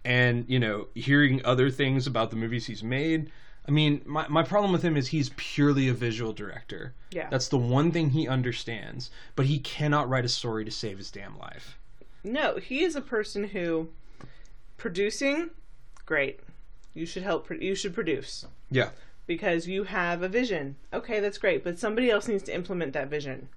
And, you know, hearing other things about the movies he's made. I mean, my, my problem with him is he's purely a visual director. Yeah. That's the one thing he understands. But he cannot write a story to save his damn life. No, he is a person who producing great. You should help pro- you should produce Yeah. because you have a vision. Okay, that's great, but somebody else needs to implement that vision.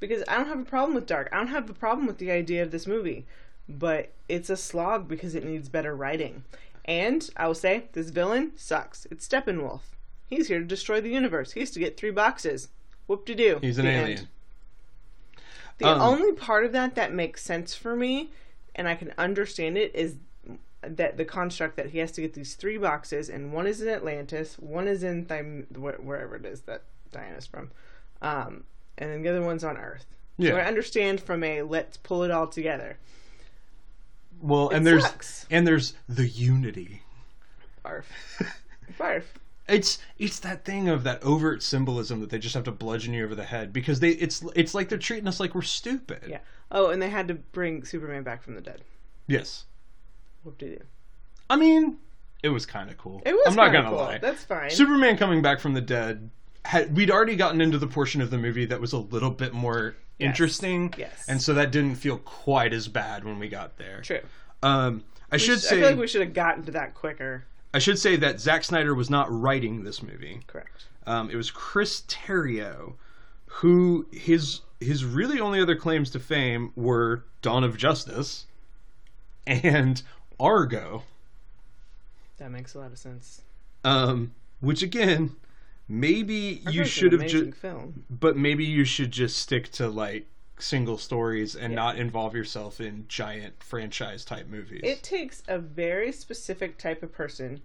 Because I don't have a problem with dark. I don't have a problem with the idea of this movie, but it's a slog because it needs better writing. And I will say this villain sucks. It's Steppenwolf. He's here to destroy the universe. He's to get three boxes. Whoop de doo. He's an alien. The Um, only part of that that makes sense for me, and I can understand it, is that the construct that he has to get these three boxes, and one is in Atlantis, one is in Thym- wh- wherever it is that Diana's from, um, and then the other one's on Earth. Yeah. So I understand from a let's pull it all together. Well, It and there's sucks. and there's the unity. Barf. Barf. It's it's that thing of that overt symbolism that they just have to bludgeon you over the head because they it's it's like they're treating us like we're stupid. Yeah. Oh, and they had to bring Superman back from the dead. Yes. Whoop de doo. I mean, it was kind of cool. It was I'm not gonna cool. lie. That's fine. Superman coming back from the dead. Had, we'd already gotten into the portion of the movie that was a little bit more interesting, Yes. and so that didn't feel quite as bad when we got there. True. Um, I We should sh- say I feel like we should have gotten to that quicker. I should say that Zack Snyder was not writing this movie. Correct. Um, it was Chris Terrio, who his his really only other claims to fame were Dawn of Justice and Argo, That makes a lot of sense. um, which again, maybe you Argo's an should have just, film. but maybe you should just stick to like single stories and not involve yourself in giant franchise type movies. It takes a very specific type of person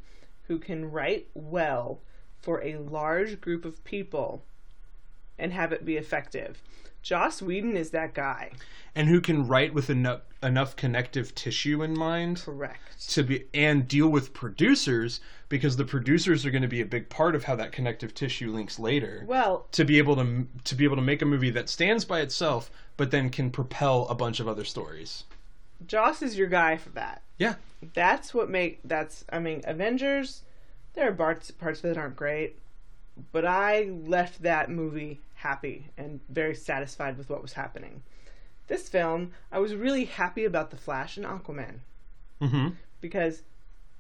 who can write well for a large group of people and have it be effective. Joss Whedon is that guy. and who can write with enough enough connective tissue in mind Correct. to be and deal with producers because the producers are going to be a big part of how that connective tissue links later Well, to be able to to be able to make a movie that stands by itself but then can propel a bunch of other stories. Joss is your guy for that. Yeah. That's what make that's I mean Avengers there are parts parts that aren't great, but I left that movie happy and very satisfied with what was happening. This film, I was really happy about the Flash and Aquaman Mhm. because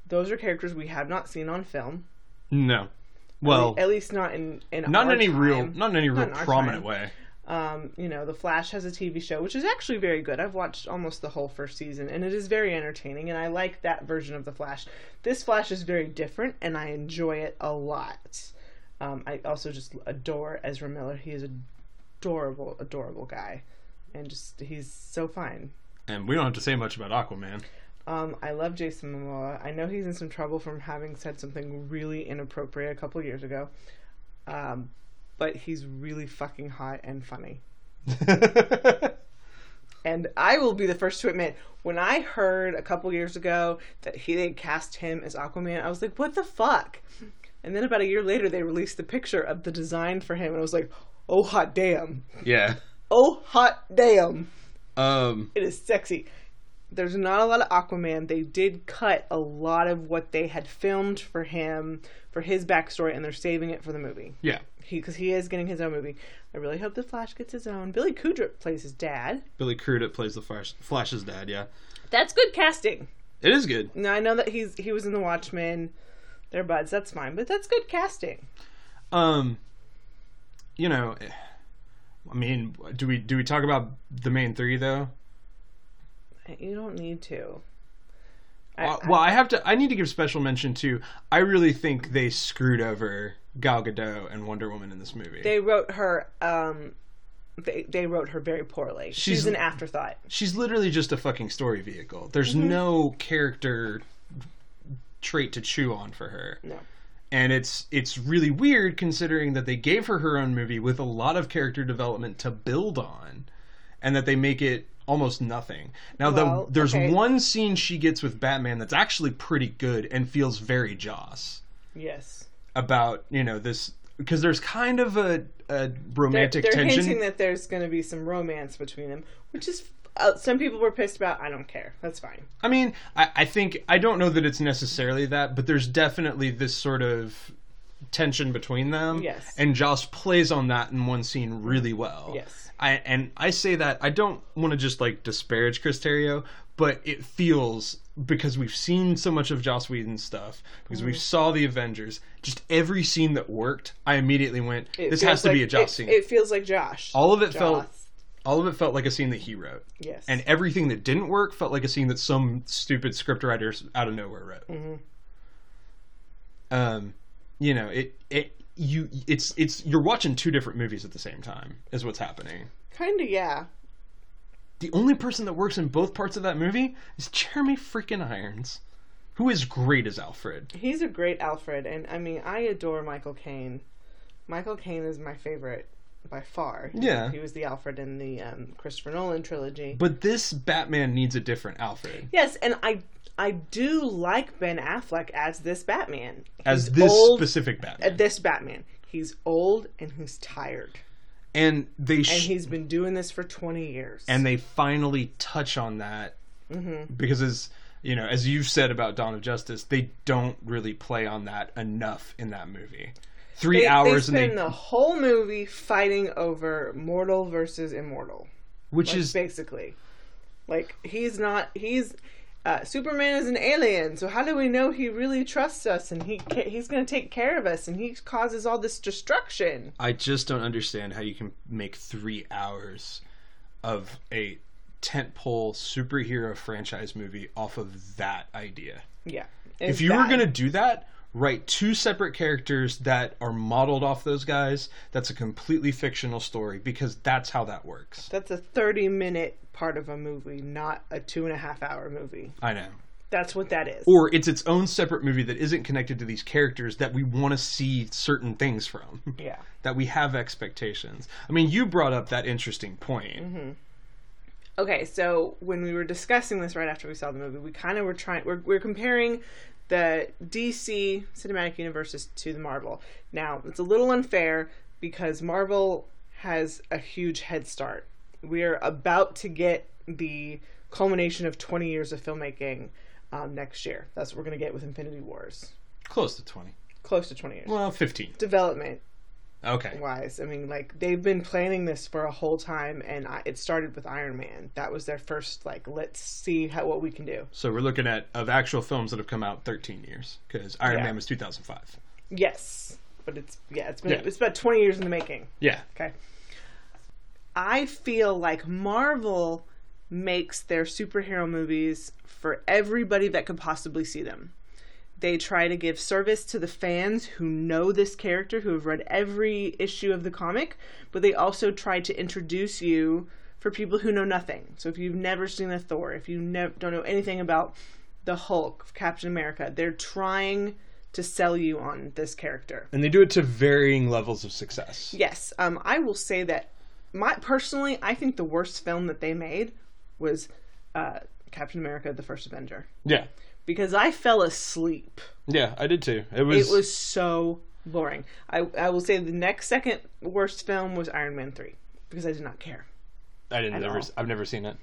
those are characters we have not seen on film. No. Well, at least not in in not in any real not in any real in prominent time. way. Um, you know, The Flash has a TV show, which is actually very good. I've watched almost the whole first season, and it is very entertaining, and I like that version of The Flash. This Flash is very different, and I enjoy it a lot. Um, I also just adore Ezra Miller. He is adorable, adorable guy, and just he's so fine. And we don't have to say much about Aquaman. Um, I love Jason Momoa. I know he's in some trouble from having said something really inappropriate a couple years ago. Um, but he's really fucking hot and funny. And I will be the first to admit, when I heard a couple years ago that he they cast him as Aquaman, I was like, "What the fuck?" And then about a year later, they released the picture of the design for him, and I was like, "Oh hot damn! yeah. Oh hot damn! Um. It is sexy." There's not a lot of Aquaman. They did cut a lot of what they had filmed for him for his backstory, and they're saving it for the movie. Yeah. He because he is getting his own movie. I really hope the Flash gets his own. Billy Crudup plays his dad. Billy Crudup plays the Flash. Flash's dad. Yeah. That's good casting. It is good. Now I know that he's he was in the Watchmen. They're buds. That's fine, but that's good casting. Um. You know. I mean, do we do we talk about the main three though? You don't need to. I- well, I have to. I need to give special mention to. I really think they screwed over Gal Gadot and Wonder Woman in this movie. They wrote her. Um, they they wrote her very poorly. She's, She's- an afterthought. She's literally just a fucking story vehicle. There's Mm-hmm. no character trait to chew on for her. No. And it's it's really weird considering that they gave her her own movie with a lot of character development to build on, and that they make it almost nothing. Now, Well, the, there's okay. one scene she gets with Batman that's actually pretty good and feels very Joss Yes. about you know this because there's kind of a, a They're, they're tension. hinting that there's going to be some romance between them, which is uh, some people were pissed about. I don't care. That's fine. I mean, I, I think I don't know that it's necessarily that, but there's definitely this sort of tension between them. Yes. And Joss plays on that in one scene really well. Yes. I and I say that I don't want to just like disparage Chris Terrio, but it feels because we've seen so much of Joss Whedon's stuff, because Mm-hmm. we saw the Avengers, just every scene that worked, I immediately went, this has to like- be a Joss it, scene. It feels like Joss. all of it felt Joss. All of it felt like a scene that he wrote. Yes. And everything that didn't work felt like a scene that some stupid scriptwriters out of nowhere wrote. Mm-hmm. Um, you know, it it you it's it's you're watching two different movies at the same time is what's happening. kind of yeah. The only person that works in both parts of that movie is Jeremy freaking Irons, who is great as Alfred. He's a great Alfred, and I mean, I adore Michael Caine. Michael Caine is my favorite by far. He- Yeah. he was the Alfred in the um, Christopher Nolan trilogy. But this Batman needs a different Alfred. yes, and I I do like Ben Affleck as this Batman. As this old, specific uh, Batman. this Batman. He's old and he's tired, and they and he's been doing this for twenty years. and they finally touch on that Mm-hmm. because as you know as you've said about dawn of justice they don't really play on that enough in that movie three they, hours they and spend they the whole movie fighting over mortal versus immortal. which like, is basically like he's not he's uh, Superman is an alien, so how do we know he really trusts us and he ca- he's going to take care of us and he causes all this destruction? i just don't understand how you can make three hours of a tentpole superhero franchise movie off of that idea Yeah. if you were going to do that write two separate characters that are modeled off those guys that's a completely fictional story because that's how that works that's a thirty minute part of a movie, not a two and a half hour movie. i know That's what that is. or it's its own separate movie that isn't connected to these characters that we want to see certain things from yeah. that we have expectations i mean you brought up that interesting point Mm-hmm. Okay, so when we were discussing this right after we saw the movie, we kind of were trying we're, we're comparing the DC cinematic universes to the Marvel. Now, it's a little unfair because Marvel has a huge head start. We're about to get the culmination of 20 years of filmmaking um, next year. That's what we're going to get with Infinity Wars. close to 20 Close to 20 years. well 15 Development okay wise. I mean, like they've been planning this for a whole time, and I, it started with Iron Man. That was their first like, let's see how what we can do. so we're looking at of actual films that have come out 13 years because iron Yeah. man was 2005 Yes, but it's yeah, it's been Yeah. it's about twenty years in the making. yeah Okay. I feel like Marvel makes their superhero movies for everybody that could possibly see them. They try to give service to the fans who know this character, who have read every issue of the comic, but they also try to introduce you for people who know nothing. So if you've never seen a Thor, if you never don't know anything about the Hulk, Captain America, they're trying to sell you on this character. And they do it to varying levels of success. Yes, um, I will say that my personally, I think the worst film that they made was uh, Captain America: The First Avenger Yeah. Because I fell asleep. Yeah, I did too. It was, It was so boring. I I will say the next second worst film was Iron Man three because I did not care. I didn't never all. I've never seen it.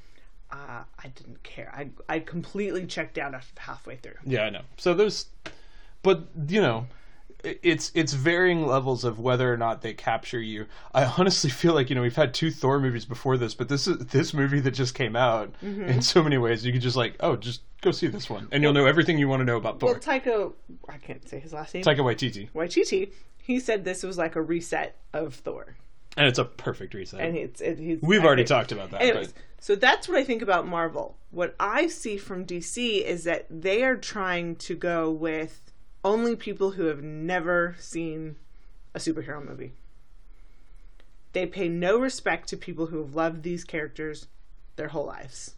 Uh, I didn't care. I I completely checked out after halfway through. Yeah, I know. So there's but you know, it's it's varying levels of whether or not they capture you. I honestly feel like, you know, we've had two Thor movies before this, but this is this movie that just came out Mm-hmm. in so many ways you could just like, oh, just go see this one and you'll know everything you want to know about Thor. Well, Taika, I can't say his last name. Taika Waititi. Waititi. He said this was like a reset of Thor, And it's a perfect reset. and it's it, he's. We've I already think- talked about that. Anyways, but so that's what I think about Marvel. What I see from DC is that they are trying to go with only people who have never seen a superhero movie. They pay no respect to people who have loved these characters their whole lives.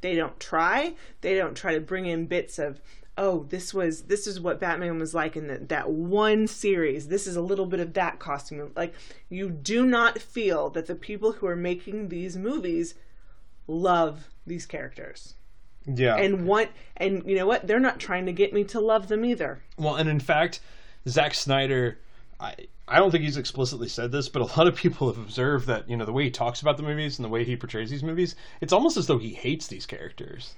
They don't try. They don't try to bring in bits of, oh, this was this is what Batman was like in the, that one series. This is a little bit of that costume. Like you do not feel that the people who are making these movies love these characters yeah. and want and you know what? They're not trying to get me to love them either. Well, and in fact, Zack Snyder, I I don't think he's explicitly said this, but a lot of people have observed that you know the way he talks about the movies and the way he portrays these movies, it's almost as though he hates these characters,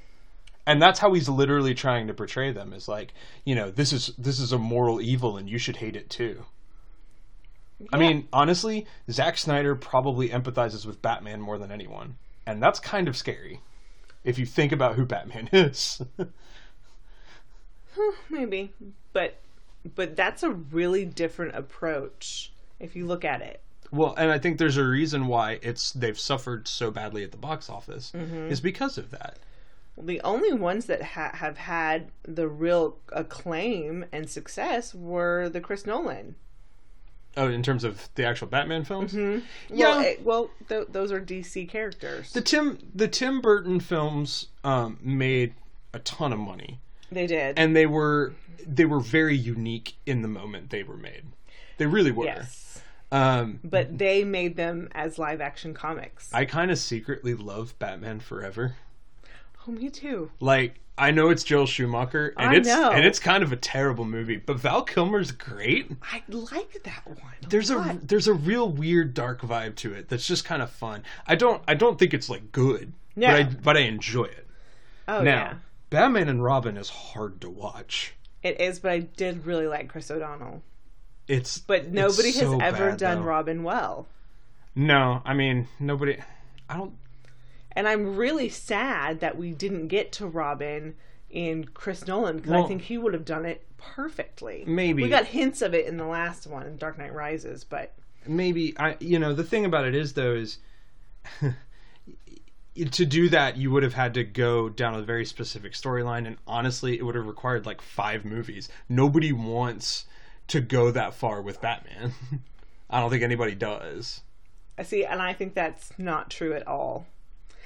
and that's how he's literally trying to portray them. Is like you know this is this is a moral evil, and you should hate it too. I mean, honestly, Zack Snyder probably empathizes with Batman more than anyone, and that's kind of scary. If you think about who Batman is. Maybe, but but that's a really different approach if you look at it. Well, and I think there's a reason why it's they've suffered so badly at the box office mm-hmm. is because of that. The only ones that ha- have had the real acclaim and success were the Chris Nolan. Oh, in terms of the actual Batman films, mm-hmm. Well, yeah. it- well, th- those are DC characters. the Tim the Tim Burton films um, made a ton of money, they did. and they were they were very unique in the moment they were made. They really were. yes. Um, But they made them as live action comics. I kind of secretly love Batman Forever. oh, me too. Like I know it's Joel Schumacher, and I it's know. and it's kind of a terrible movie, but Val Kilmer's great. I like that one. there's a there's a real weird dark vibe to it that's just kind of fun. I don't I don't think it's like good, Yeah. but I but I enjoy it. oh now, yeah, Batman and Robin is hard to watch. it is. But I did really like Chris O'Donnell. It's But nobody it's has ever bad, done though. Robin well. No, I mean nobody. I don't. And I'm really sad that we didn't get to Robin in Chris Nolan because I think he would have done it perfectly. Maybe. we got hints of it in the last one, in Dark Knight Rises, but Maybe I. You know the thing about it is though is. to do that, you would have had to go down a very specific storyline, and honestly, it would have required like five movies. Nobody wants to go that far with Batman. I don't think anybody does. I see, and I think that's not true at all.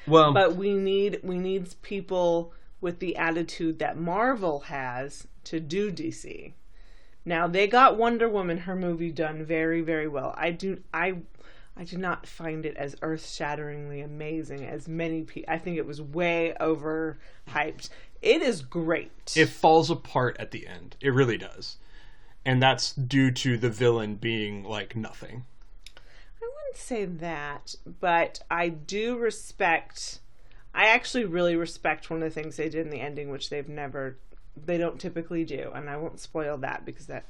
Well, But we need we need people with the attitude that Marvel has to do DC. Now they got Wonder Woman, her movie, done very very well. I do I. I do not find it as earth-shatteringly amazing as many people. I think it was way overhyped. It is great. it falls apart at the end. It really does. And that's due to the villain being like nothing. I wouldn't say that, but I do respect. I actually really respect one of the things they did in the ending, which they've never, they don't typically do, and I won't spoil that because that.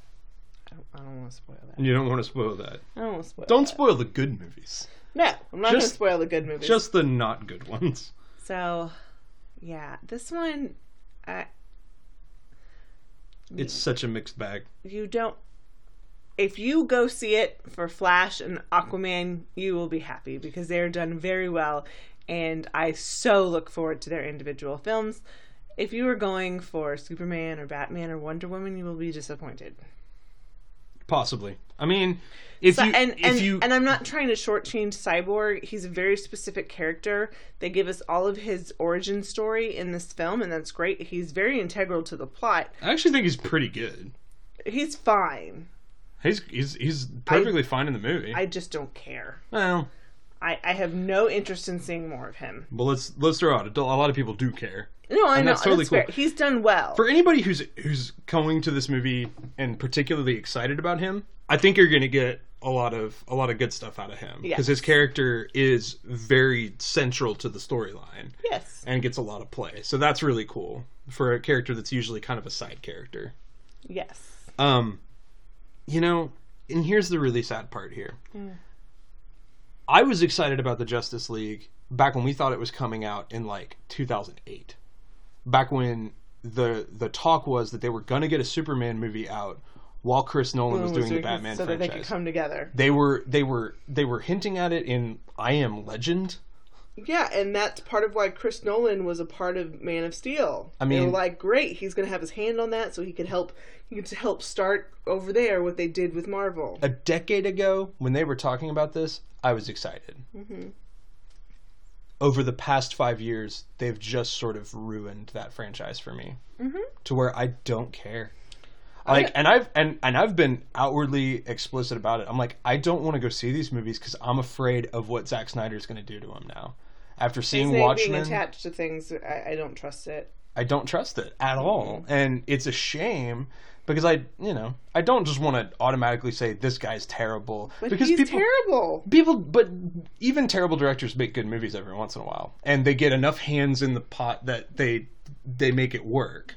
I don't, I don't want to spoil that. You don't want to spoil that. I don't want to spoil. Don't that. spoil the good movies. No, I'm not going to Just- spoil the good movies. Just the not good ones. so, yeah, this one, I It's such a mixed bag. you don't. If you go see it for Flash and Aquaman, you will be happy because they're done very well, and I so look forward to their individual films. If you are going for Superman or Batman or Wonder Woman, you will be disappointed. Possibly. I mean, if So- you and if and, you and I'm not trying to shortchange Cyborg. He's a very specific character. They give us all of his origin story in this film, and that's great. He's very integral to the plot. I actually think he's pretty good. He's fine. He's he's he's perfectly fine in the movie. I just don't care. well, I, I have no interest in seeing more of him. but let's let's throw out a lot of people do care. No, I And know that's totally fair. cool. He's done well. For anybody who's who's going to this movie and particularly excited about him, I think you're going to get a lot of a lot of good stuff out of him because Yes. his character is very central to the storyline yes. and gets a lot of play. So that's really cool for a character that's usually kind of a side character. Yes. Um, you know, and here's the really sad part here. I was excited about the Justice League back when we thought it was coming out in like 2008. Back when the the talk was that they were going to get a Superman movie out while Chris Nolan was doing the Batman so that they could franchise. come together. They were they were they were hinting at it in I Am Legend. Yeah, and that's part of why Chris Nolan was a part of Man of Steel. I they were mean- like, great, he's going to have his hand on that, so he could help. He could help start over there what they did with Marvel. A decade ago, when they were talking about this, I was excited. Mm-hmm. Over the past five years, they've just sort of ruined that franchise for me, mm-hmm. to where I don't care. Like, and I've and and I've been outwardly explicit about it. I'm like, I don't want to go see these movies because I'm afraid of what Zack Snyder's going to do to them now. After seeing name being Watchmen, attached to things, I, I don't trust it. I don't trust it at all. And it's a shame because I, you know, I don't just want to automatically say this guy's terrible But because he's people terrible. people but even terrible directors make good movies every once in a while and they get enough hands in the pot that they they make it work.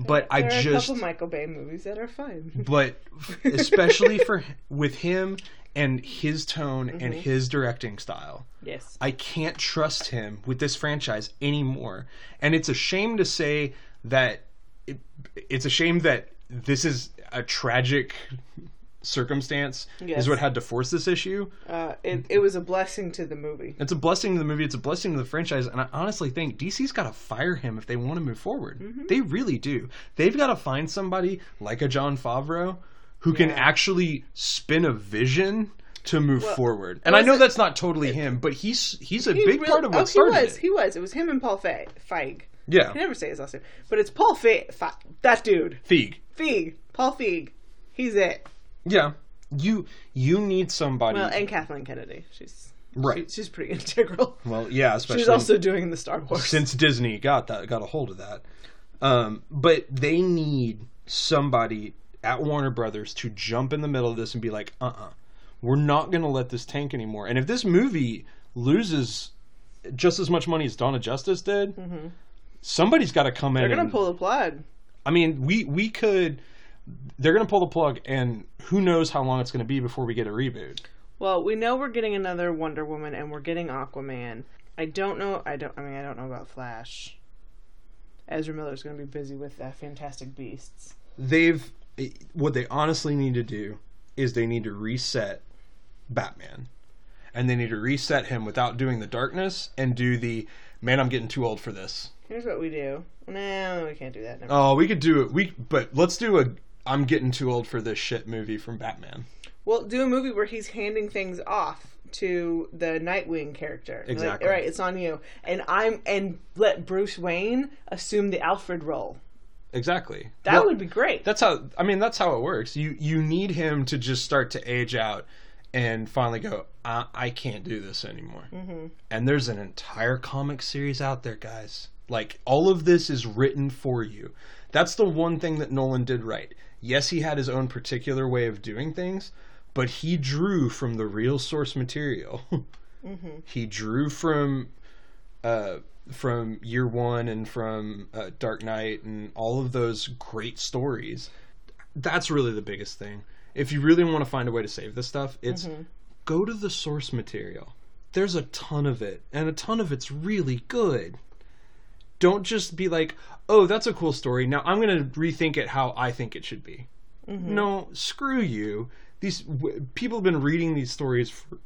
But I There are a just couple Michael Bay movies that are fine. but especially for with him and his tone and mm-hmm. his directing style. yes. I can't trust him with this franchise anymore. And it's a shame to say that it, it's a shame that this is a tragic circumstance Yes. is what had to force this issue. Uh, it, it was a blessing to the movie. It's a blessing to the movie, it's a blessing to the franchise, and I honestly think DC's got to fire him if they want to move forward. Mm-hmm. They really do. They've got to find somebody like a Jon Favreau who can actually spin a vision to move forward. And I know it- that's not totally him, but he's he's a He big part of what oh, started he was. it. He was. It was him and Paul Fe- Feig. Yeah. I can never say his last name, but it's Paul Feig. Fe- that dude, Feig. Feig, Paul Feig. He's it. Yeah. You you need somebody. Well, and Kathleen Kennedy. She's Right. she- she's pretty integral. well, yeah, especially She's also doing the Star Wars. since Disney got that got a hold of that. Um, but they need somebody at Warner Brothers to jump in the middle of this and be like, "Uh, uh-uh, uh, we are not going to let this tank anymore." And if this movie loses just as much money as Dawn of Justice did, somebody's got to come in. Mm-hmm. They're gonna pull the plug. I mean, we we could. They're going to pull the plug, and who knows how long it's going to be before we get a reboot. Well, we know we're getting another Wonder Woman, and we're getting Aquaman. I don't know. I don't. I mean, I don't know about Flash. Ezra Miller's going to be busy with uh, Fantastic Beasts. they've what they honestly need to do is they need to reset Batman. And they need to reset him without doing the darkness and do the man I'm getting too old for this. Here's what we do. No, we can't do that. Never. Oh, we could do it. We but let's do a I'm getting too old for this shit movie from Batman. Well, do a movie where he's handing things off to the Nightwing character. Like, Exactly. All right, it's on you, and I'm and let Bruce Wayne assume the Alfred role. Exactly. That Well, would be great. That's how I mean that's how it works. You you need him to just start to age out and finally go I, I can't do this anymore. Mm-hmm. And there's an entire comic series out there, guys. Like all of this is written for you. That's the one thing that Nolan did right. Yes, he had his own particular way of doing things, but he drew from the real source material. He drew from uh, from Year One and from uh, Dark Knight and all of those great stories. That's really the biggest thing. If you really want to find a way to save this stuff, it's go to the source material. There's a ton of it, and a ton of it's really good. Don't just be like, "Oh, that's a cool story. Now I'm going to rethink it how I think it should be." Mm-hmm. No, screw you. These w- people have been reading these stories for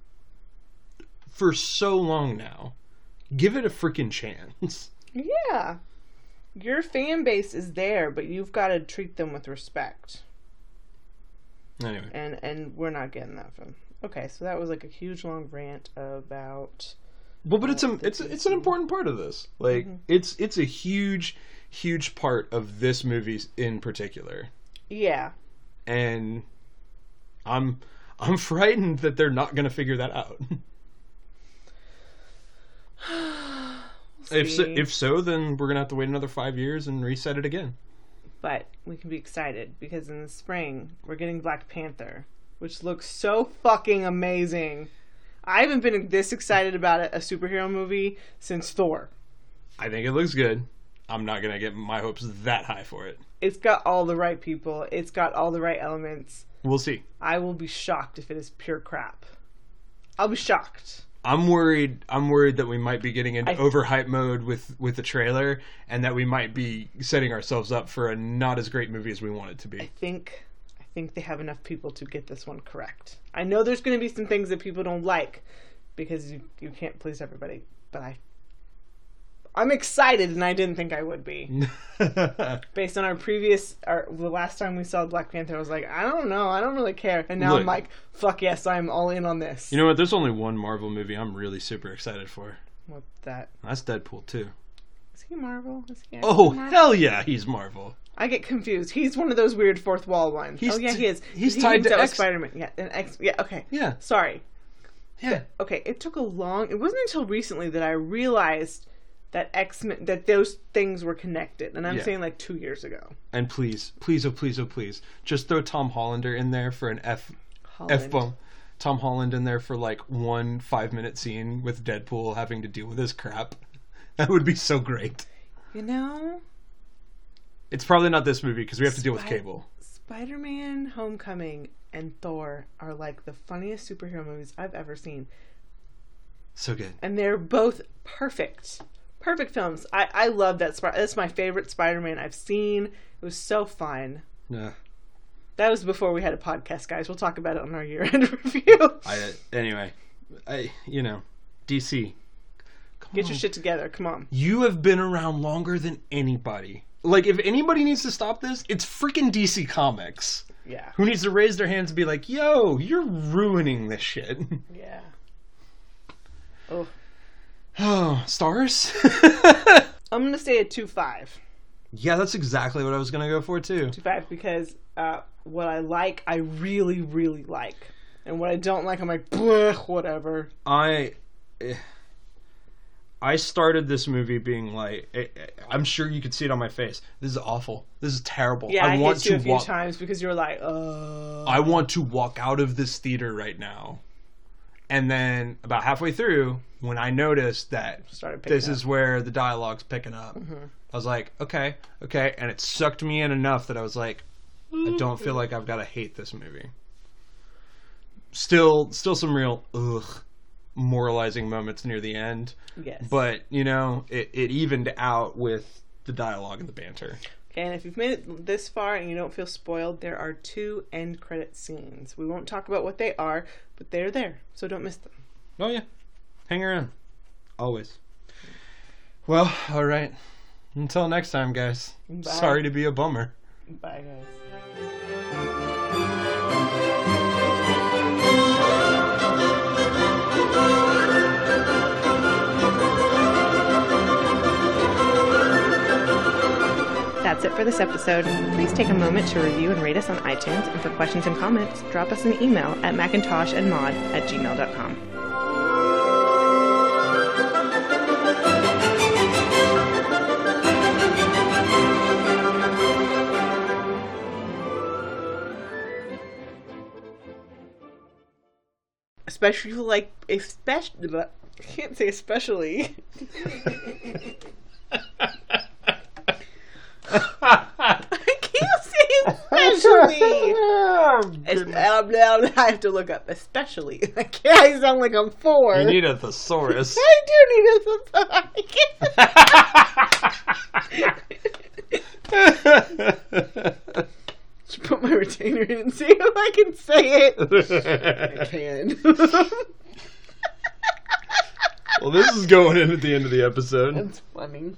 for so long now. Give it a freaking chance. Yeah, your fan base is there, but you've got to treat them with respect. Anyway, and and we're not getting that from. Okay, so that was like a huge long rant about. Well, but it's a it's it's an important part of this. Like mm-hmm. it's it's a huge huge part of this movie in particular, Yeah, and I'm I'm frightened that they're not going to figure that out. if so, if so, then we're gonna have to wait another five years and reset it again. but we can be excited because in the spring we're getting Black Panther, which looks so fucking amazing. I haven't been this excited about a, a superhero movie since Thor. I think it looks good. I'm not gonna get my hopes that high for it. It's got all the right people. It's got all the right elements. We'll see. I will be shocked if it is pure crap. I'll be shocked. I'm worried. I'm worried that we might be getting into I- overhype mode with with the trailer, and that we might be setting ourselves up for a not as great movie as we want it to be. I think they have enough people to get this one correct. I know there's going to be some things that people don't like because you you can't please everybody, but I I'm excited and I didn't think I would be. Based on our previous our the last time we saw Black Panther I was like, I don't know, I don't really care. And now I'm like, fuck yes, I'm all in on this. you know what? There's only one Marvel movie I'm really super excited for. what that? That's Deadpool 2. Is he Marvel? Is he Oh Marvel? hell yeah, he's Marvel. I get confused. He's one of those weird fourth wall ones. He's oh yeah, he is. he's he tied to X- Spider-Man. Yeah, and X. Yeah, okay. Yeah, Sorry. yeah. Okay, it took a long. It wasn't until recently that I realized that X Men that those things were connected, and I'm Yeah. saying like two years ago. And please, please, oh please, oh please, just throw Tom Hollander in there for an F Holland. F bomb. Tom Holland in there for like one five minute scene with Deadpool having to deal with his crap. That would be so great. You know, It's probably not this movie because we have to deal with Spy- Cable. Spider-Man: Homecoming and Thor are like the funniest superhero movies I've ever seen, So good. and they're both perfect. Perfect films. I I love that. Sp- That's my favorite Spider-Man I've seen. It was so fun. Yeah. That was before we had a podcast, guys. We'll talk about it on our year-end review. I anyway, I you know, DC. Come Get on. your shit together. Come on. You have been around longer than anybody. Like if anybody needs to stop this, it's freaking DC Comics. Yeah. Who needs to raise their hands and be like, "Yo, you're ruining this shit." Yeah. Oh. oh, stars. I'm gonna say a two five. yeah, that's exactly what I was gonna go for too. Two five because uh, what I like, I really, really like, and what I don't like, I'm like, whatever. I eh, I started this movie being like, eh, eh, I'm sure you could see it on my face. This is awful. This is terrible. Yeah, I, I want to a few walk. times because you were like, uh. I want to walk out of this theater right now. And then about halfway through, when I noticed that this is where the dialogue's picking up, I was like, okay, okay, and it sucked me in enough that I was like, I don't feel like I've got to hate this movie. Still, still some real ugh moralizing moments near the end, yes. but you know, it, it evened out with the dialogue and the banter. Okay, and if you've made it this far and you don't feel spoiled, there are two end credit scenes. We won't talk about what they are, but they're there, so don't miss them. Oh yeah, hang around, always. Well, all right. Until next time, guys. Bye. Sorry to be a bummer. Bye, guys. It for this episode. Please take a moment to review and rate us on iTunes. And for questions and comments, drop us an email at macintoshandmod at gmail.com. Especially like, especially, I can't say especially. I can't say especially. Es- blah, blah, blah. I have to look up especially. I can't. I sound like I'm four. You need a thesaurus. I do need a. Should put my retainer in and see if I can say it. I can. well, this is going in at the end of the episode. That's funny.